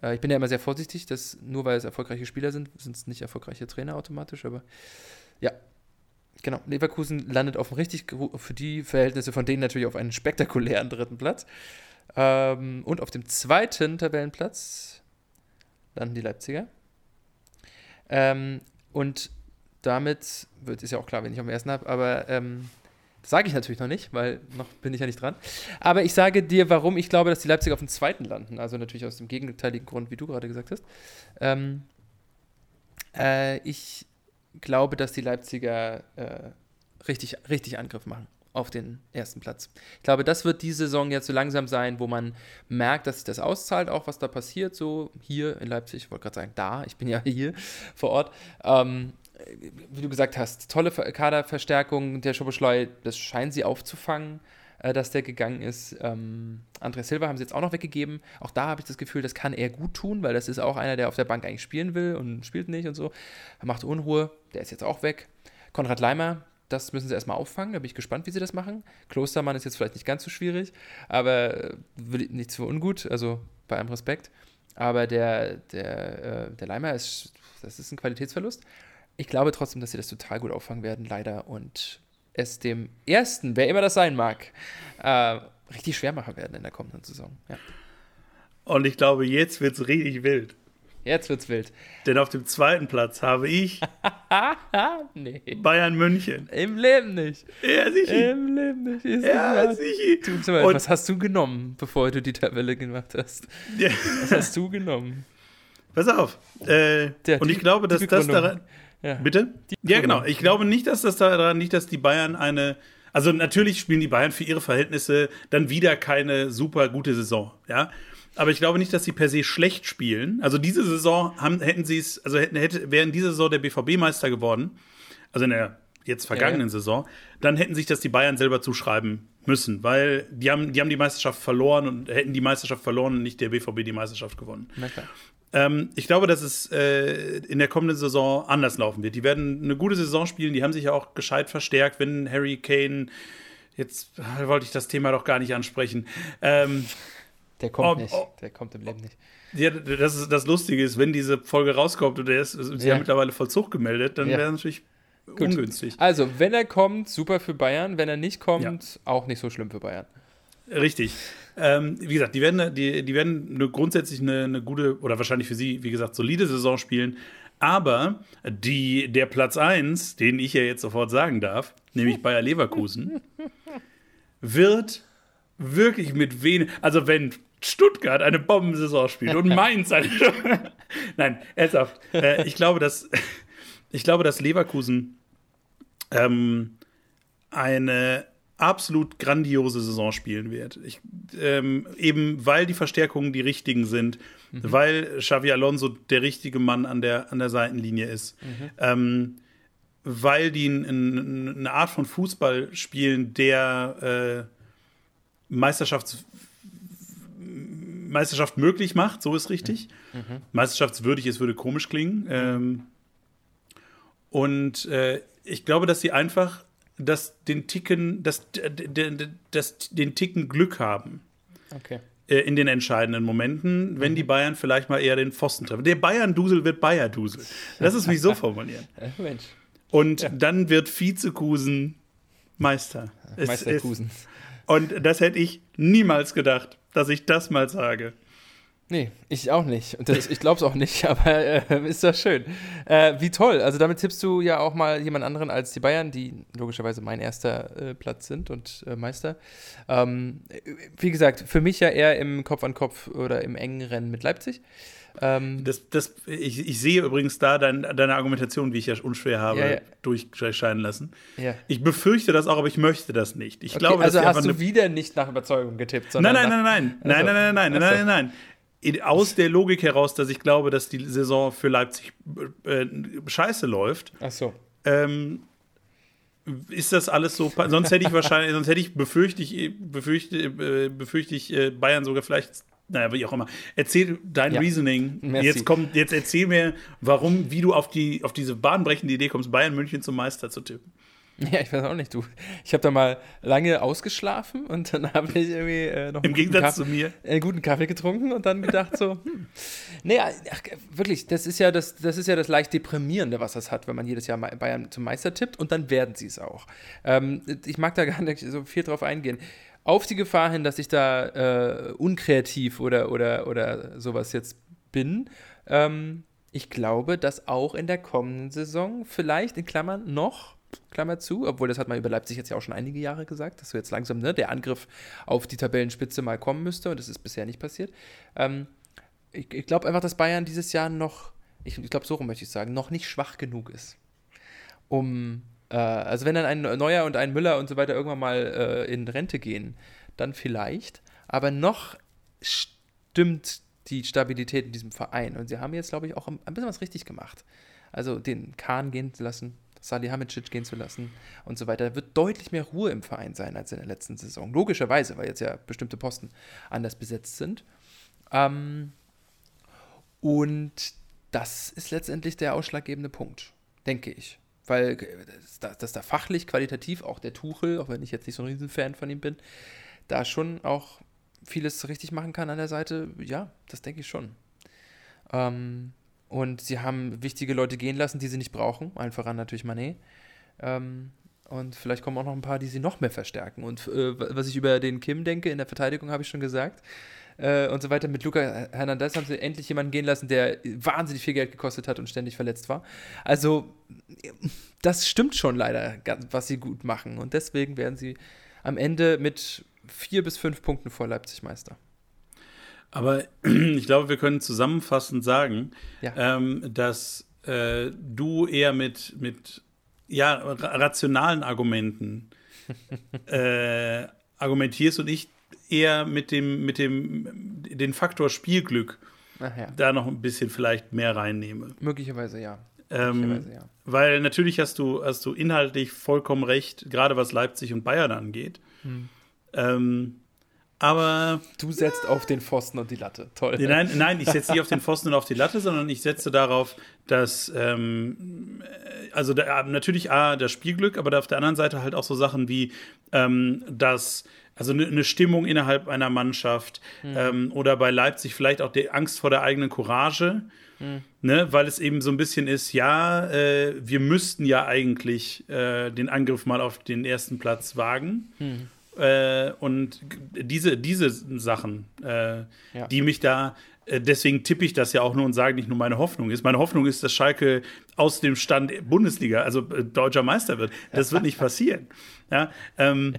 Äh, ich bin ja immer sehr vorsichtig, dass nur weil es erfolgreiche Spieler sind, sind es nicht erfolgreiche Trainer automatisch, aber ja. Genau, Leverkusen landet auf einem richtig, für die Verhältnisse von denen natürlich auf einen spektakulären dritten Platz. Ähm, und auf dem zweiten Tabellenplatz landen die Leipziger. Ähm, und damit wird ist ja auch klar, wenn ich am ersten habe, aber ähm, das sage ich natürlich noch nicht, weil noch bin ich ja nicht dran. Aber ich sage dir, warum ich glaube, dass die Leipziger auf dem zweiten landen. Also natürlich aus dem gegenteiligen Grund, wie du gerade gesagt hast. Ähm, äh, ich glaube, dass die Leipziger äh, richtig, richtig Angriff machen auf den ersten Platz. Ich glaube, das wird die Saison jetzt so langsam sein, wo man merkt, dass sich das auszahlt, auch was da passiert, so hier in Leipzig. Ich wollte gerade sagen, da, ich bin ja hier vor Ort. Ähm, wie du gesagt hast, tolle Kaderverstärkung der Schoboschleu, das scheinen sie aufzufangen, dass der gegangen ist. Ähm, André Silva haben sie jetzt auch noch weggegeben. Auch da habe ich das Gefühl, das kann er gut tun, weil das ist auch einer, der auf der Bank eigentlich spielen will und spielt nicht und so. Er macht Unruhe, der ist jetzt auch weg. Konrad Leimer, das müssen sie erstmal auffangen. Da bin ich gespannt, wie sie das machen. Klostermann ist jetzt vielleicht nicht ganz so schwierig, aber äh, nichts für ungut, also bei allem Respekt. Aber der, der, äh, der Leimer ist, das ist ein Qualitätsverlust ich glaube trotzdem, dass sie das total gut auffangen werden, leider. Und es dem ersten, wer immer das sein mag, äh, richtig schwer machen werden in der kommenden Saison. Ja. Und ich glaube, jetzt wird es richtig wild. Jetzt wird's wild. Denn auf dem zweiten Platz habe ich nee. Bayern München. Im Leben nicht. Ja, sicher. Im Leben nicht. Ist ja, sicher. Was hast du genommen, bevor du die Tabelle gemacht hast? Ja. Was hast du genommen? Pass auf. Äh, und ich glaube, dass das daran. Ja. Bitte? ja, genau. Ich glaube nicht, dass das daran nicht, dass die Bayern eine. Also natürlich spielen die Bayern für ihre Verhältnisse dann wieder keine super gute Saison, ja. Aber ich glaube nicht, dass sie per se schlecht spielen. Also diese Saison haben, hätten sie es, also hätten, hätte, wären diese Saison der BVB-Meister geworden, also in der jetzt vergangenen ja. Saison, dann hätten sich das die Bayern selber zuschreiben müssen, weil die haben, die haben die Meisterschaft verloren und hätten die Meisterschaft verloren und nicht der BVB die Meisterschaft gewonnen. Ähm, ich glaube, dass es äh, in der kommenden Saison anders laufen wird. Die werden eine gute Saison spielen, die haben sich ja auch gescheit verstärkt, wenn Harry Kane, jetzt wollte ich das Thema doch gar nicht ansprechen. Ähm, der kommt oh, nicht, der kommt im Leben nicht. Ja, das, ist, das Lustige ist, wenn diese Folge rauskommt und er ist, ist ja. ja mittlerweile Vollzug gemeldet, dann ja. wäre es natürlich Gut. ungünstig. Also, wenn er kommt, super für Bayern. Wenn er nicht kommt, ja. auch nicht so schlimm für Bayern. Richtig. Ähm, wie gesagt, die werden, die, die werden eine, grundsätzlich eine, eine, gute oder wahrscheinlich für sie, wie gesagt, solide Saison spielen. Aber die, der Platz 1, den ich ja jetzt sofort sagen darf, nämlich Bayer Leverkusen, wird wirklich mit wenig. Also, wenn Stuttgart eine Bombensaison spielt und Mainz eine. Nein, ernsthaft. Äh, ich, glaube, dass, ich glaube, dass Leverkusen ähm, eine absolut grandiose Saison spielen wird. Ich, ähm, eben weil die Verstärkungen die richtigen sind, mhm. weil Xavi Alonso der richtige Mann an der, an der Seitenlinie ist, mhm. ähm, weil die eine Art von Fußball spielen, der äh, Meisterschafts Meisterschaft möglich macht, so ist richtig. Mhm. Meisterschaftswürdig ist, würde komisch klingen. Ähm, und äh, ich glaube, dass sie einfach das den Ticken, das, das, den Ticken Glück haben. Okay. Äh, in den entscheidenden Momenten, wenn mhm. die Bayern vielleicht mal eher den Pfosten treffen. Der Bayern-Dusel wird Bayer-Dusel. Lass es mich so formulieren. Mensch. Und ja. dann wird Vizekusen Meister. Meister Kusen. Und das hätte ich niemals gedacht, dass ich das mal sage. Nee, ich auch nicht. Und das, ich glaube es auch nicht, aber äh, ist doch schön. Äh, wie toll. Also damit tippst du ja auch mal jemand anderen als die Bayern, die logischerweise mein erster äh, Platz sind und äh, Meister. Ähm, wie gesagt, für mich ja eher im Kopf an Kopf oder im engen Rennen mit Leipzig. Ähm, das, das, ich, ich, sehe übrigens da dein, deine Argumentation, wie ich ja unschwer habe, ja, ja. durchscheinen lassen. Ja. Ich befürchte das auch, aber ich möchte das nicht. Ich okay, glaube, also hast du wieder nicht nach Überzeugung getippt, sondern. Nein, nein, nein, nein. Nein, also, nein, nein, nein, nein, nein, nein, nein. Aus der Logik heraus, dass ich glaube, dass die Saison für Leipzig äh, scheiße läuft. Ach so. Ähm, ist das alles so? Sonst hätte ich wahrscheinlich, sonst hätte ich befürchte ich, befürchte, äh, befürchte ich äh, Bayern sogar vielleicht naja, wie auch immer. Erzähl dein ja. Reasoning. Merci. Jetzt kommt, jetzt erzähl mir, warum, wie du auf die, auf diese bahnbrechende Idee kommst, Bayern München zum Meister zu tippen. Ja, ich weiß auch nicht, du. Ich habe da mal lange ausgeschlafen und dann habe ich irgendwie äh, noch Im Gegensatz Kaffee, zu mir. einen guten Kaffee getrunken und dann gedacht so, hm. Nee, ach, wirklich, das ist ja das, das ist ja das leicht deprimierende, was das hat, wenn man jedes Jahr Bayern zum Meister tippt und dann werden sie es auch. Ähm, ich mag da gar nicht so viel drauf eingehen auf die Gefahr hin, dass ich da äh, unkreativ oder, oder, oder sowas jetzt bin, ähm, ich glaube, dass auch in der kommenden Saison vielleicht in Klammern noch, Klammer zu, obwohl das hat man über Leipzig jetzt ja auch schon einige Jahre gesagt, dass so jetzt langsam ne, der Angriff auf die Tabellenspitze mal kommen müsste und das ist bisher nicht passiert. Ähm, ich, ich glaube einfach, dass Bayern dieses Jahr noch, ich, ich glaube, so rum möchte ich sagen, noch nicht schwach genug ist, um äh, also wenn dann ein Neuer und ein Müller und so weiter irgendwann mal äh, in Rente gehen, dann vielleicht. Aber noch stimmt die Stabilität in diesem Verein. Und sie haben jetzt, glaube ich, auch ein bisschen was richtig gemacht. Also den Kahn gehen zu lassen, Salihamidzic gehen zu lassen und so weiter. Da wird deutlich mehr Ruhe im Verein sein als in der letzten Saison. Logischerweise, weil jetzt ja bestimmte Posten anders besetzt sind. Ähm, und das ist letztendlich der ausschlaggebende Punkt, denke ich weil dass, dass da fachlich, qualitativ auch der Tuchel, auch wenn ich jetzt nicht so ein Riesenfan von ihm bin, da schon auch vieles richtig machen kann an der Seite, ja, das denke ich schon. Ähm, und sie haben wichtige Leute gehen lassen, die sie nicht brauchen, allen voran natürlich Manet. Ähm, und vielleicht kommen auch noch ein paar, die sie noch mehr verstärken. Und äh, was ich über den Kim denke, in der Verteidigung habe ich schon gesagt äh, und so weiter. Mit Luca Hernandez haben sie endlich jemanden gehen lassen, der wahnsinnig viel Geld gekostet hat und ständig verletzt war. Also, das stimmt schon leider, was sie gut machen. Und deswegen werden sie am Ende mit vier bis fünf Punkten vor Leipzig Meister. Aber ich glaube, wir können zusammenfassend sagen, ja. ähm, dass äh, du eher mit, mit ja, rationalen Argumenten äh, argumentierst und ich eher mit dem, mit dem, den Faktor Spielglück ja. da noch ein bisschen vielleicht mehr reinnehme. Möglicherweise ja. Ähm, Möglicherweise, ja. Weil natürlich hast du, hast du inhaltlich vollkommen recht, gerade was Leipzig und Bayern angeht. Hm. Ähm, aber. Du setzt auf den Pfosten und die Latte. Toll. Nein, nein, ich setze nicht auf den Pfosten und auf die Latte, sondern ich setze darauf, dass. Ähm, also da, natürlich A, das Spielglück, aber auf der anderen Seite halt auch so Sachen wie, ähm, dass also eine ne Stimmung innerhalb einer Mannschaft mhm. ähm, oder bei Leipzig vielleicht auch die Angst vor der eigenen Courage, mhm. ne, weil es eben so ein bisschen ist, ja, äh, wir müssten ja eigentlich äh, den Angriff mal auf den ersten Platz wagen. Mhm. Äh, und diese, diese Sachen, äh, ja. die mich da äh, deswegen tippe ich das ja auch nur und sage nicht nur meine Hoffnung ist. Meine Hoffnung ist, dass Schalke aus dem Stand Bundesliga, also äh, deutscher Meister wird. Das wird nicht passieren. Ja, ähm,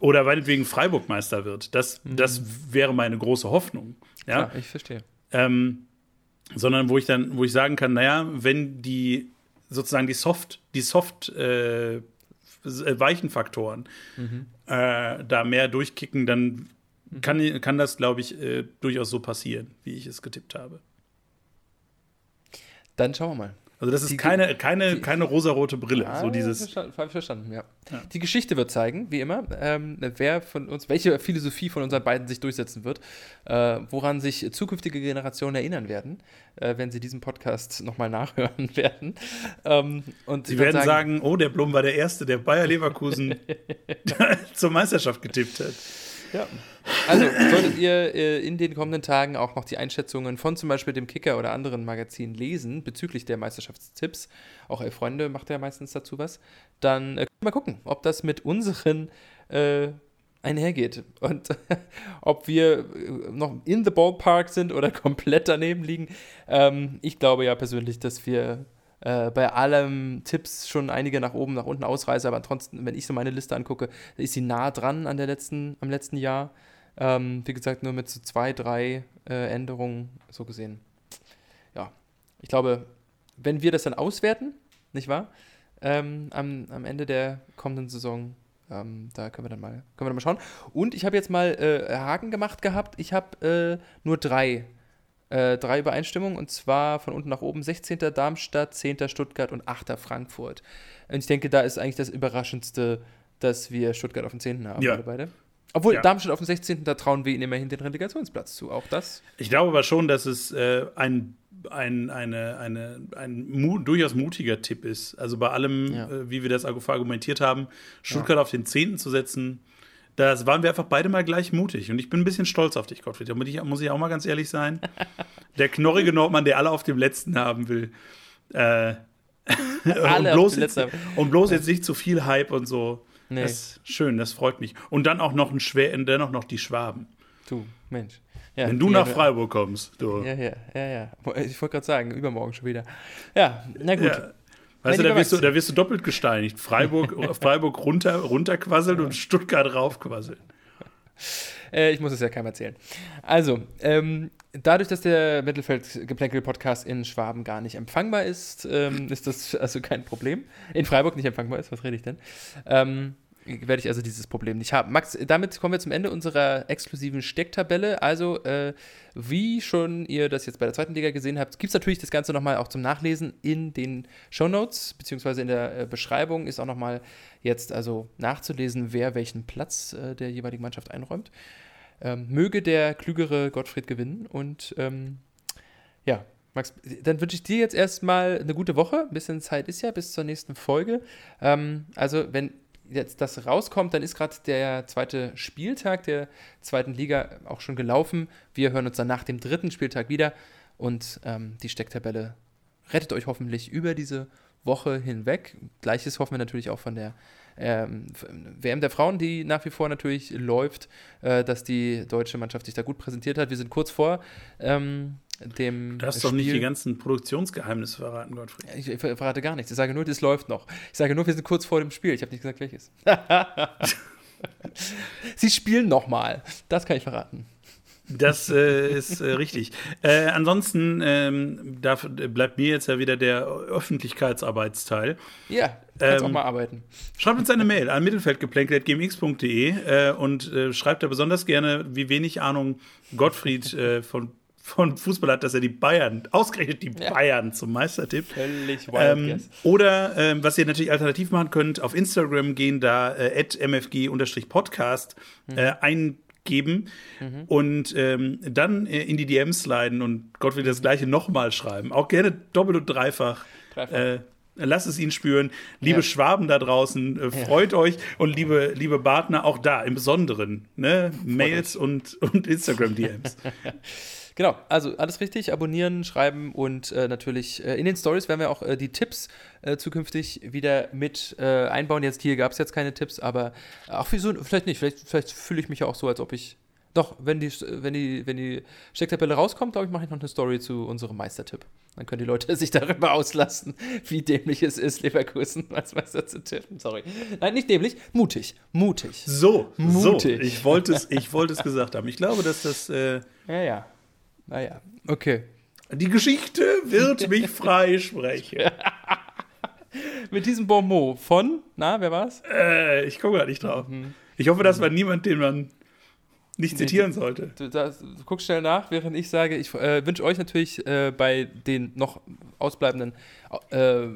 oder meinetwegen Freiburg Meister wird. Das, mhm. das wäre meine große Hoffnung. Ja, Klar, ich verstehe. Ähm, sondern wo ich dann, wo ich sagen kann, naja, wenn die sozusagen die Soft, die Soft äh, weichen Faktoren mhm. Äh, da mehr durchkicken, dann mhm. kann, kann das, glaube ich, äh, durchaus so passieren, wie ich es getippt habe. Dann schauen wir mal. Also das ist die, keine, keine, die, keine rosarote Brille. Ja, so dieses. Verstanden, verstanden ja. ja. Die Geschichte wird zeigen, wie immer, ähm, wer von uns, welche Philosophie von unseren beiden sich durchsetzen wird, äh, woran sich zukünftige Generationen erinnern werden, äh, wenn sie diesen Podcast nochmal nachhören werden. Ähm, und sie werden sagen, sagen, oh, der Blum war der Erste, der Bayer Leverkusen zur Meisterschaft getippt hat. Ja. Also solltet ihr äh, in den kommenden Tagen auch noch die Einschätzungen von zum Beispiel dem Kicker oder anderen Magazinen lesen bezüglich der Meisterschaftstipps, auch Elf Freunde macht ja meistens dazu was, dann äh, mal gucken, ob das mit unseren äh, einhergeht. Und ob wir noch in the ballpark sind oder komplett daneben liegen, ähm, ich glaube ja persönlich, dass wir äh, bei allem Tipps schon einige nach oben, nach unten ausreißen, aber ansonsten, wenn ich so meine Liste angucke, ist sie nah dran an der letzten, am letzten Jahr. Ähm, wie gesagt, nur mit so zwei, drei äh, Änderungen so gesehen. Ja, ich glaube, wenn wir das dann auswerten, nicht wahr? Ähm, am, am Ende der kommenden Saison, ähm, da können wir dann mal, können wir dann mal schauen. Und ich habe jetzt mal äh, Haken gemacht gehabt. Ich habe äh, nur drei, äh, drei Übereinstimmungen und zwar von unten nach oben 16. Darmstadt, 10. Stuttgart und 8. Frankfurt. Und ich denke, da ist eigentlich das Überraschendste, dass wir Stuttgart auf dem 10. haben, ja. beide. Obwohl, Ja. Darmstadt auf dem 16. da trauen wir ihnen immerhin den Relegationsplatz zu. Auch das. Ich glaube aber schon, dass es äh, ein, ein, eine, eine, ein mu durchaus mutiger Tipp ist. Also bei allem, Ja. äh, wie wir das argu- argumentiert haben, Stuttgart auf den 10. zu setzen, das waren wir einfach beide mal gleich mutig. Und ich bin ein bisschen stolz auf dich, Gottfried. Da muss ich, auch mal ganz ehrlich sein. Der knorrige Nordmann, der alle auf dem letzten haben will. Äh, und, bloß jetzt, und bloß jetzt nicht zu viel Hype und so. Nee. Das ist schön, das freut mich. Und dann auch noch ein schwer, dennoch noch die Schwaben. Du, Mensch. Ja, Wenn du nach Freiburg kommst, du. Ja, ja, ja, ja. Ich wollte gerade sagen, übermorgen schon wieder. Ja, na gut. Ja. Weißt du, da wirst du, da wirst du doppelt gesteinigt. Freiburg, Freiburg runter, runterquasseln und Stuttgart raufquasseln. Äh, ich muss es ja keinem erzählen. Also, ähm, dadurch, dass der Mittelfeld-Geplänkel-Podcast in Schwaben gar nicht empfangbar ist, ähm, ist das also kein Problem. In Freiburg nicht empfangbar ist, was rede ich denn? Ähm, werde ich also dieses Problem nicht haben. Max, damit kommen wir zum Ende unserer exklusiven Stecktabelle. Also, äh, wie schon ihr das jetzt bei der zweiten Liga gesehen habt, gibt es natürlich das Ganze nochmal auch zum Nachlesen in den Shownotes, beziehungsweise in der äh, Beschreibung ist auch nochmal jetzt also nachzulesen, wer welchen Platz äh, der jeweiligen Mannschaft einräumt. Ähm, möge der klügere Gottfried gewinnen und ähm, ja, Max, dann wünsche ich dir jetzt erstmal eine gute Woche. Ein bisschen Zeit ist ja bis zur nächsten Folge. Ähm, also, wenn jetzt das rauskommt, dann ist gerade der zweite Spieltag der zweiten Liga auch schon gelaufen. Wir hören uns dann nach dem dritten Spieltag wieder und ähm, die Stecktabelle rettet euch hoffentlich über diese Woche hinweg. Gleiches hoffen wir natürlich auch von der ähm, WM der Frauen, die nach wie vor natürlich läuft, äh, dass die deutsche Mannschaft sich da gut präsentiert hat. Wir sind kurz vor ähm, dem Du hast doch nicht die ganzen Produktionsgeheimnisse verraten, Gottfried. ich, ich ver- verrate gar nichts. Ich sage nur, das läuft noch. Ich sage nur, wir sind kurz vor dem Spiel. Ich habe nicht gesagt, welches. Sie spielen nochmal. Das kann ich verraten. Das äh, ist äh, richtig. Äh, ansonsten ähm, darf, bleibt mir jetzt ja wieder der Öffentlichkeitsarbeitsteil. Ja, kannst Ähm, auch mal arbeiten. Schreibt uns eine Mail an mittelfeldgeplänkel.gmx.de äh, und äh, schreibt da besonders gerne, wie wenig Ahnung Gottfried äh, von, von Fußball hat, dass er die Bayern, ausgerechnet die Ja. Bayern zum Meistertipp. Völlig wild Ähm, guess. oder ähm, was ihr natürlich alternativ machen könnt, auf Instagram gehen, da äh, mfg-podcast äh, eingeben und ähm, dann äh, in die DMs sliden und Gott will das gleiche nochmal schreiben. Auch gerne doppelt und dreifach. Dreifach. Äh, Lasst es ihn spüren. Liebe Ja. Schwaben da draußen, äh, freut euch. Und liebe, liebe Partner, auch da im Besonderen. Ne? Mails und, und Instagram-DMs. Genau, also alles richtig, abonnieren, schreiben und äh, natürlich äh, in den Stories werden wir auch äh, die Tipps äh, zukünftig wieder mit äh, einbauen. Jetzt hier gab es jetzt keine Tipps, aber auch für so, vielleicht nicht, vielleicht, vielleicht fühle ich mich ja auch so, als ob ich. Doch, wenn die, wenn die, wenn die Stecktabelle rauskommt, glaube ich, mache ich noch eine Story zu unserem Meistertipp. Dann können die Leute sich darüber auslassen, wie dämlich es ist, Leverkusen als Meister zu tippen. Sorry. Nein, nicht dämlich, mutig. Mutig. So, so. Mutig. Ich wollte es, ich wollte es gesagt haben. Ich glaube, dass das. Äh, Ja, ja. Naja, okay. die Geschichte wird mich freisprechen. Mit diesem Bonmot von, na, wer war's? Äh, ich komme gar nicht drauf. Mhm. Ich hoffe, das war niemand, den man nicht zitieren sollte. Du, das, du guckst schnell nach, während ich sage, ich äh, wünsche euch natürlich äh, bei den noch ausbleibenden äh,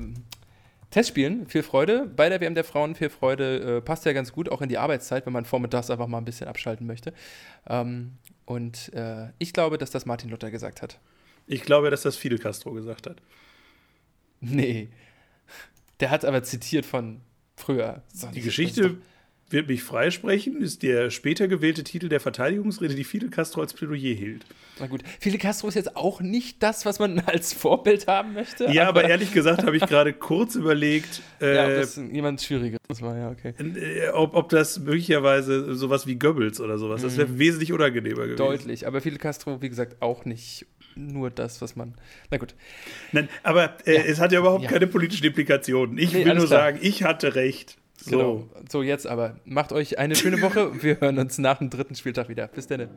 Testspielen viel Freude. Bei der WM der Frauen viel Freude. Äh, passt ja ganz gut auch in die Arbeitszeit, wenn man vormittags einfach mal ein bisschen abschalten möchte. Ähm, und äh, ich glaube, dass das Martin Luther gesagt hat. Ich glaube, dass das Fidel Castro gesagt hat. Nee. Der hat aber zitiert von früher. Die Geschichte wird mich freisprechen, ist der später gewählte Titel der Verteidigungsrede, die Fidel Castro als Plädoyer hielt. Na gut, Fidel Castro ist jetzt auch nicht das, was man als Vorbild haben möchte. Ja, aber, aber ehrlich gesagt habe ich gerade kurz überlegt, äh, ja, ob das jemand Schwieriges war, ja, okay. Äh, ob, ob das möglicherweise sowas wie Goebbels oder sowas, das wäre mhm. wesentlich unangenehmer gewesen. Deutlich, aber Fidel Castro, wie gesagt, auch nicht nur das, was man. Na gut. Nein, aber äh, ja. es hat ja überhaupt ja. keine politischen Implikationen. Ich nee, will nur klar. sagen, ich hatte recht. So. Genau. so, jetzt aber. Macht euch eine schöne Woche. Wir hören uns nach dem dritten Spieltag wieder. Bis dann.